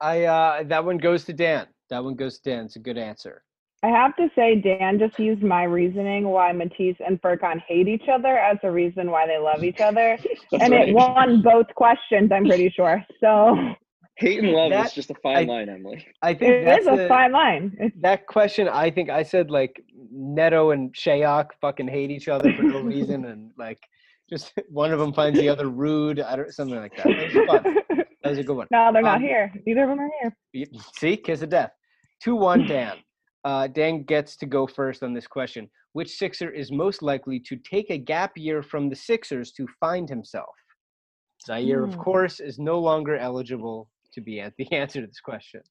I uh that one goes to Dan. That one goes to Dan. It's a good answer. I have to say, Dan just used my reasoning why Matisse and Furkan hate each other as a reason why they love each other, (laughs) and right. it won both questions. I'm pretty sure. So Hate and love That- is just a fine I- line, Emily. I think it that's is a the- fine line. It's that question. I think I said like Neto and Shayok fucking hate each other for no (laughs) reason, and like just (laughs) one of them finds the other rude. I don't something like that. That was fun. That was a good one. no, they're not Um, here. Neither of them are here. You- See, kiss of death. Two one Dan. Uh, Dan gets to go first on this question. Which Sixer is most likely to take a gap year from the Sixers to find himself? Zhaire, of Hmm. course, is no longer eligible to be at the answer to this question.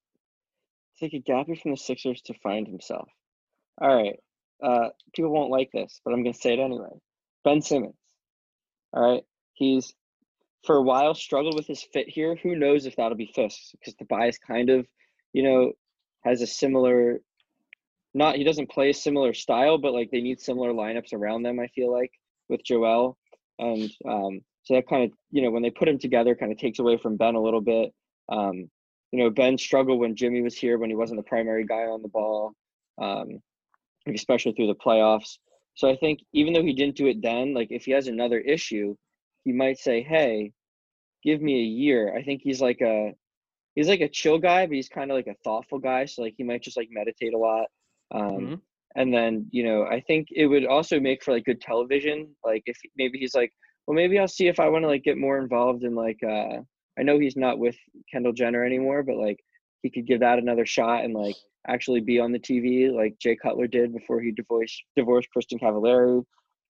Take a gap year from the Sixers to find himself. All right. Uh, people won't like this, but I'm going to say it anyway. Ben Simmons. All right. He's for a while struggled with his fit here. Who knows if that'll be Fisk because Tobias kind of, you know, has a similar. Not he doesn't play a similar style, but like they need similar lineups around them. I feel like with Joel, and um, so that kind of you know when they put him together, kind of takes away from Ben a little bit. Um, you know, Ben struggled when Jimmy was here when he wasn't the primary guy on the ball, um, especially through the playoffs. So I think even though he didn't do it then, like if he has another issue, he might say, "Hey, give me a year." I think he's like a he's like a chill guy, but he's kind of like a thoughtful guy. So like he might just like meditate a lot. Um, Mhm. And then you know, I think it would also make for like good television. Like if maybe he's like, well, maybe I'll see if I want to like get more involved in like. uh I know he's not with Kendall Jenner anymore, but like he could give that another shot and like actually be on the TV like Jay Cutler did before he divorced divorced Kristin Cavallari.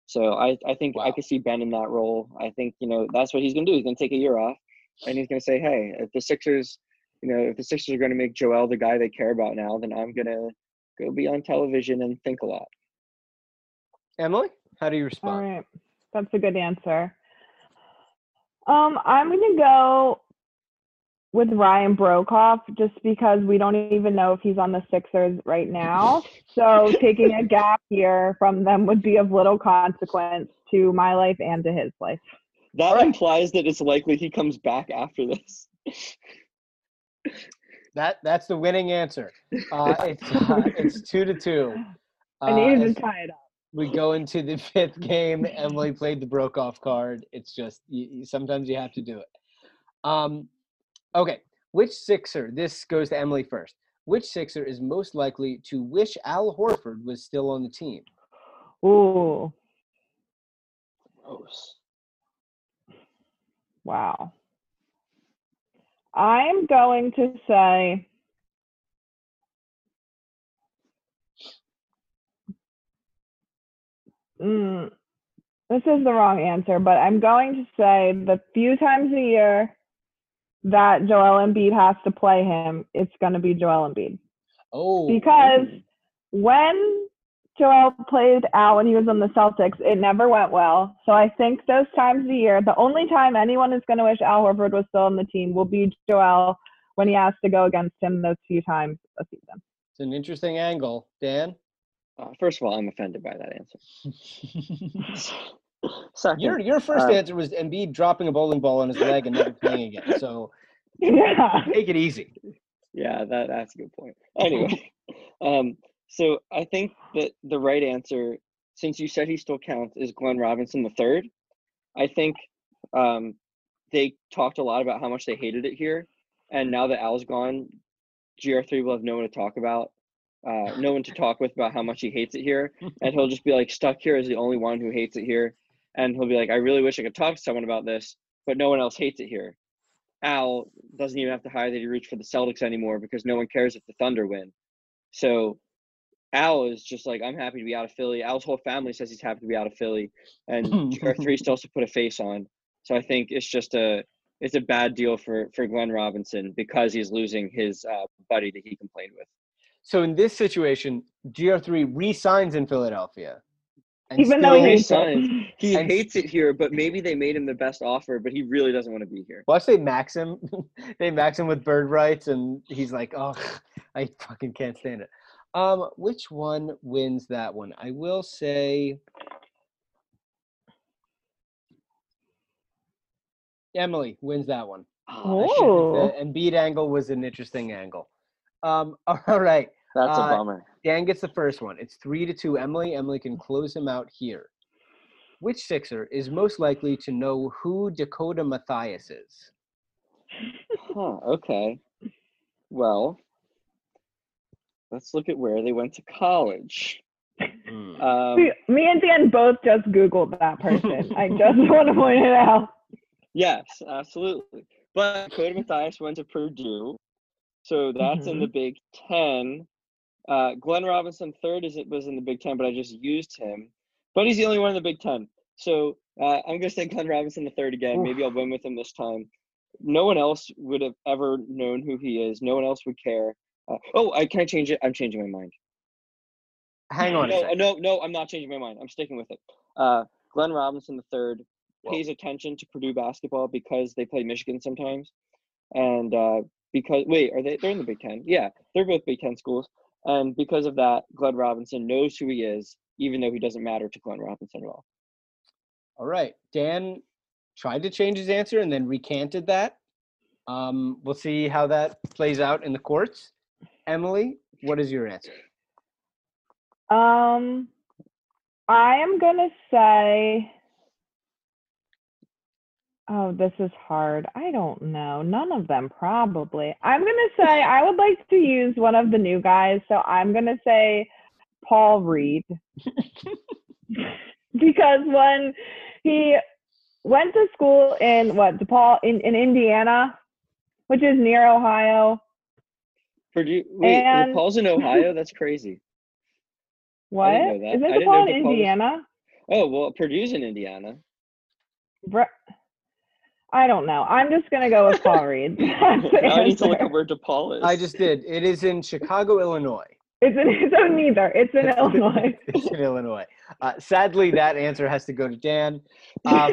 So I, I think I Wow. could see Ben in that role. I think, you know, that's what he's gonna do. He's gonna take a year off and he's gonna say, Hey, if the Sixers, you know, if the Sixers are gonna make Joel the guy they care about now, then I'm gonna go be on television and think a lot. Emily, how do you respond? right, that's a good answer. Um, I'm gonna go with Ryan Broekhoff just because we don't even know if he's on the Sixers right now. So (laughs) taking a gap year from them would be of little consequence to my life and to his life. That Alright. implies that it's likely he comes back after this. That that's the winning answer. Uh, it's uh, it's two to two. (laughs) I Uh, needed to tie it up. we go into the fifth game. Emily played the Broekhoff card. It's just you, you- sometimes you have to do it. Um, okay, which Sixer? This goes to Emily first. Which Sixer is most likely to wish Al Horford was still on the team? Ooh, Gross. wow. I'm going to say Mm, this is the wrong answer, but I'm going to say the few times a year that Joel Embiid has to play him, it's going to be Joel Embiid. Oh, Because when Joel played Al when he was on the Celtics, it never went well. So I think those times of the year, the only time anyone is going to wish Al Horford was still on the team will be Joel when he has to go against him those few times a season. it's an interesting angle, Dan. Uh, first of all, I'm offended by that answer. (laughs) Second, Your your first Uh, answer was Embiid dropping a bowling ball on his leg and never playing again. So (laughs) Yeah. take it easy. Yeah, that that's a good point. Anyway, (laughs) um, so I think that the right answer, since you said he still counts, is Glenn Robinson the third. I think um, they talked a lot about how much they hated it here, and now that Al's gone, GR3 will have no one to talk about, uh, no one to talk with about how much he hates it here, (laughs) and he'll just be like stuck here as the only one who hates it here, and he'll be like, I really wish I could talk to someone about this, but no one else hates it here. Al doesn't even have to hire that he reach for the Celtics anymore because no one cares if the Thunder win. So Al is just like, I'm happy to be out of Philly. Al's whole family says he's happy to be out of Philly, and (laughs) GR3 still has to put a face on. So I think it's just a it's a bad deal for for Glenn Robinson because he's losing his uh, buddy that he complained with. So in this situation, GR3 re-signs in Philadelphia. And Even though still- he hates (laughs) it. He And- hates it here, but maybe they made him the best offer, but he really doesn't want to be here. Watch they max him. (laughs) they max him with bird rights, and he's like, "Oh, (laughs) I fucking can't stand it." Um, which one wins that one? I will say Emily wins that one. Oh, I should-. The Embiid angle was an interesting angle. Um, all right, that's a Uh, bummer. Dan gets the first one. It's three to two. Emily. Emily can close him out here. Which Sixer is most likely to know who Dakota Mathias is? Huh, okay. Well, let's look at where they went to college. Hmm. Um, See, me and Dan both just Googled that person. I (laughs) just (laughs) want to point it out. yes, absolutely. But Dakota Mathias went to Purdue, so that's in the Big Ten. Uh, Glenn Robinson third is it was in the Big Ten, but I just used him. But he's the only one in the Big Ten. So uh, I'm gonna say Glenn Robinson the third again. Maybe I'll win with him this time. No one else would have ever known who he is. No one else would care. Uh, oh, I can I change it? I'm changing my mind. Hang on no, no, no, I'm not changing my mind. I'm sticking with it. Uh, Glenn Robinson the third. pays attention to Purdue basketball because they play Michigan sometimes, and uh, because wait, are they? They're in the Big Ten. Yeah, they're both Big Ten schools, and because of that, Glenn Robinson knows who he is, even though he doesn't matter to Glenn Robinson at all. All right. Dan tried to change his answer and then recanted that. Um, we'll see how that plays out in the courts. Emily, what is your answer? Um, I am gonna say. Oh, this is hard. I don't know. None of them, probably. I'm gonna say I would like to use one of the new guys, so I'm gonna say Paul Reed. (laughs) because when he went to school in what DePaul in, in Indiana, which is near Ohio. Purdue, wait, And- Paul's in Ohio. That's crazy. (laughs) What that. isn't DePaul in DePaul was- Indiana? Oh well, Purdue's in Indiana. Bru- I don't know. I'm just gonna go with Paul Reed. (laughs) That's the now I need to look answer. up where DePaul is. I just did. It is in Chicago, Illinois. It's in, so neither. It's in (laughs) Illinois. (laughs) it's in Illinois. Uh, sadly, that answer has to go to Dan. Um,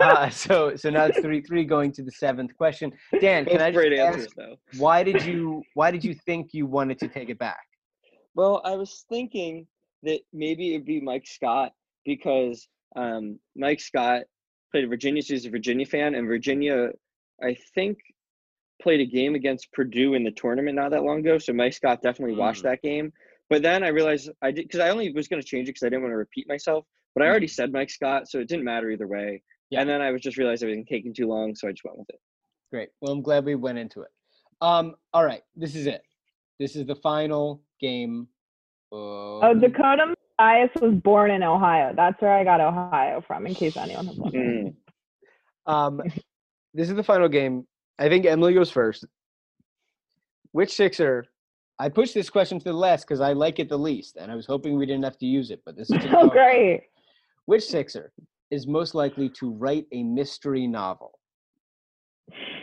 uh, so, so now it's three three going to the seventh question. Dan, can Both I great just ask, answers though. why did you why did you think you wanted to take it back? Well, I was thinking that maybe it'd be Mike Scott because um, Mike Scott played Virginia, so he's a Virginia fan, and Virginia, I think, played a game against Purdue in the tournament not that long ago. So Mike Scott definitely watched Hmm. that game. But then I realized I did because I only was going to change it because I didn't want to repeat myself. But I already said Mike Scott, so it didn't matter either way. Yeah. And then I was just realized I was taking too long, so I just went with it. Great. Well, I'm glad we went into it. Um, all right, this is it. This is the final game. oh, Of... Dakota Mathias was born in Ohio. That's where I got Ohio from, in case anyone was wondering. Mm. Um, this is the final game. I think Emily goes first. Which Sixer? I pushed this question to the last because I like it the least, and I was hoping we didn't have to use it. But this is (laughs) Oh, great. Which Sixer is most likely to write a mystery novel?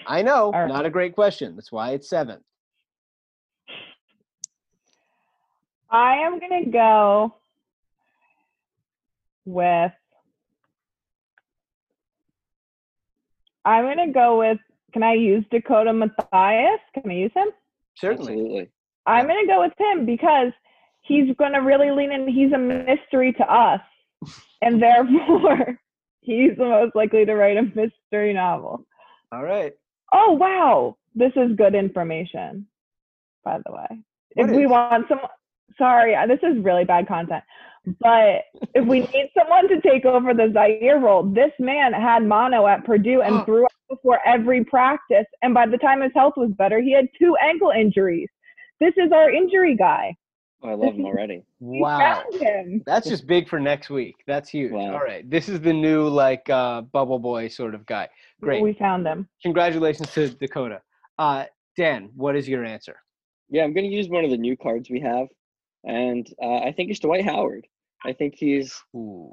I know, right. not a great question. That's why it's seventh. I am gonna go with. I'm gonna go with. Can I use Dakota Mathias? Can I use him? Certainly. Absolutely. I'm gonna go with him because he's gonna really lean in. He's a mystery to us, (laughs) and therefore he's the most likely to write a mystery novel. All right. Oh wow, this is good information. By the way, What if we want some, sorry, this is really bad content. But if we (laughs) need someone to take over the Zhaire role, this man had mono at Purdue and threw up before every practice. And by the time his health was better, he had two ankle injuries. This is our injury guy. Oh, I love him already. (laughs) Wow. him. That's just big for next week. That's huge. Wow. All right. This is the new like uh bubble boy sort of guy. Great. We found him. Congratulations to Dakota. Uh Dan, what is your answer? Yeah, I'm going to use one of the new cards we have, and uh, I think it's Dwight Howard. I think he's.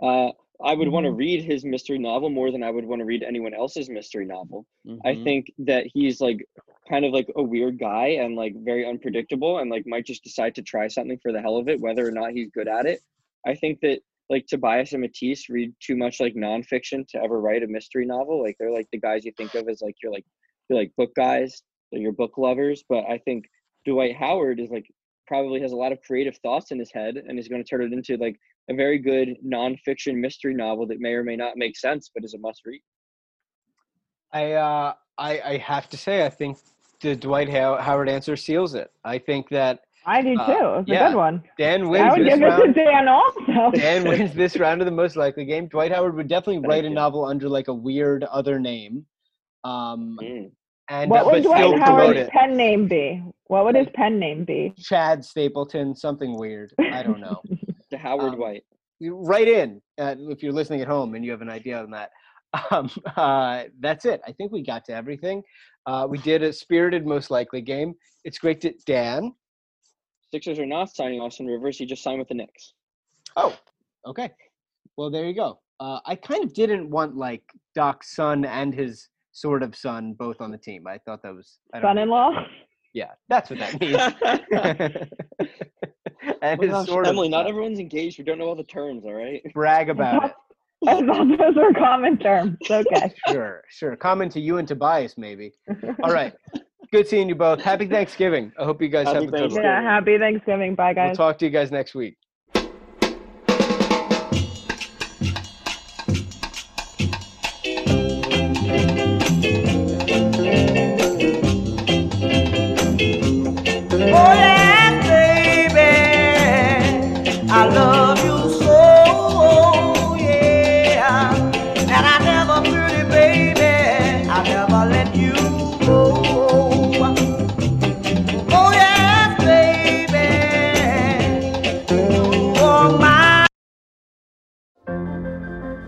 Uh, I would want to read his mystery novel more than I would want to read anyone else's mystery novel. I Mhm. think that he's like kind of like a weird guy and like very unpredictable and like might just decide to try something for the hell of it, whether or not he's good at it. I think that like Tobias and Matisse read too much like nonfiction to ever write a mystery novel. Like they're like the guys you think of as like you're like you're like book guys, they're your book lovers. But I think Dwight Howard is like probably has a lot of creative thoughts in his head and is going to turn it into like a very good nonfiction mystery novel that may or may not make sense, but is a must read. I uh I I have to say I think the Dwight How- Howard answer seals it. I think that I do too. Uh, it's a yeah. good one. Dan wins. I would this give it to. Dan also. (laughs) (laughs) Dan wins this round of the most likely game. Dwight Howard would definitely Thank write a novel under like a weird other name. Um Mm. and What uh, would but still Dwight Howard's it. pen name be? What would his pen name be? Chad Stapleton, something weird. I don't know. (laughs) The Howard Um, White. You write in uh, if you're listening at home and you have an idea on that. (laughs) Um, uh, that's it. I think we got to everything. Uh, we did a spirited, most likely game. It's great to Dan. Sixers are not signing Austin Rivers. He just signed with the Knicks. Oh, okay. Well, there you go. Uh, I kind of didn't want like Doc's son and his sort of son both on the team. I thought that was I don't know. Son-in-law. Yeah, that's what that means. (laughs) (laughs) and gosh, sort Emily, of not everyone's engaged. We don't know all the terms, all right? brag about it. (laughs) I thought those were common terms. (laughs) Okay. Sure, sure. Common to you and Tobias, maybe. (laughs) All right. Good seeing you both. Happy Thanksgiving. I hope you guys Happy have a good one. Yeah. Happy Thanksgiving. Bye, guys. We'll guys. talk to you guys next week.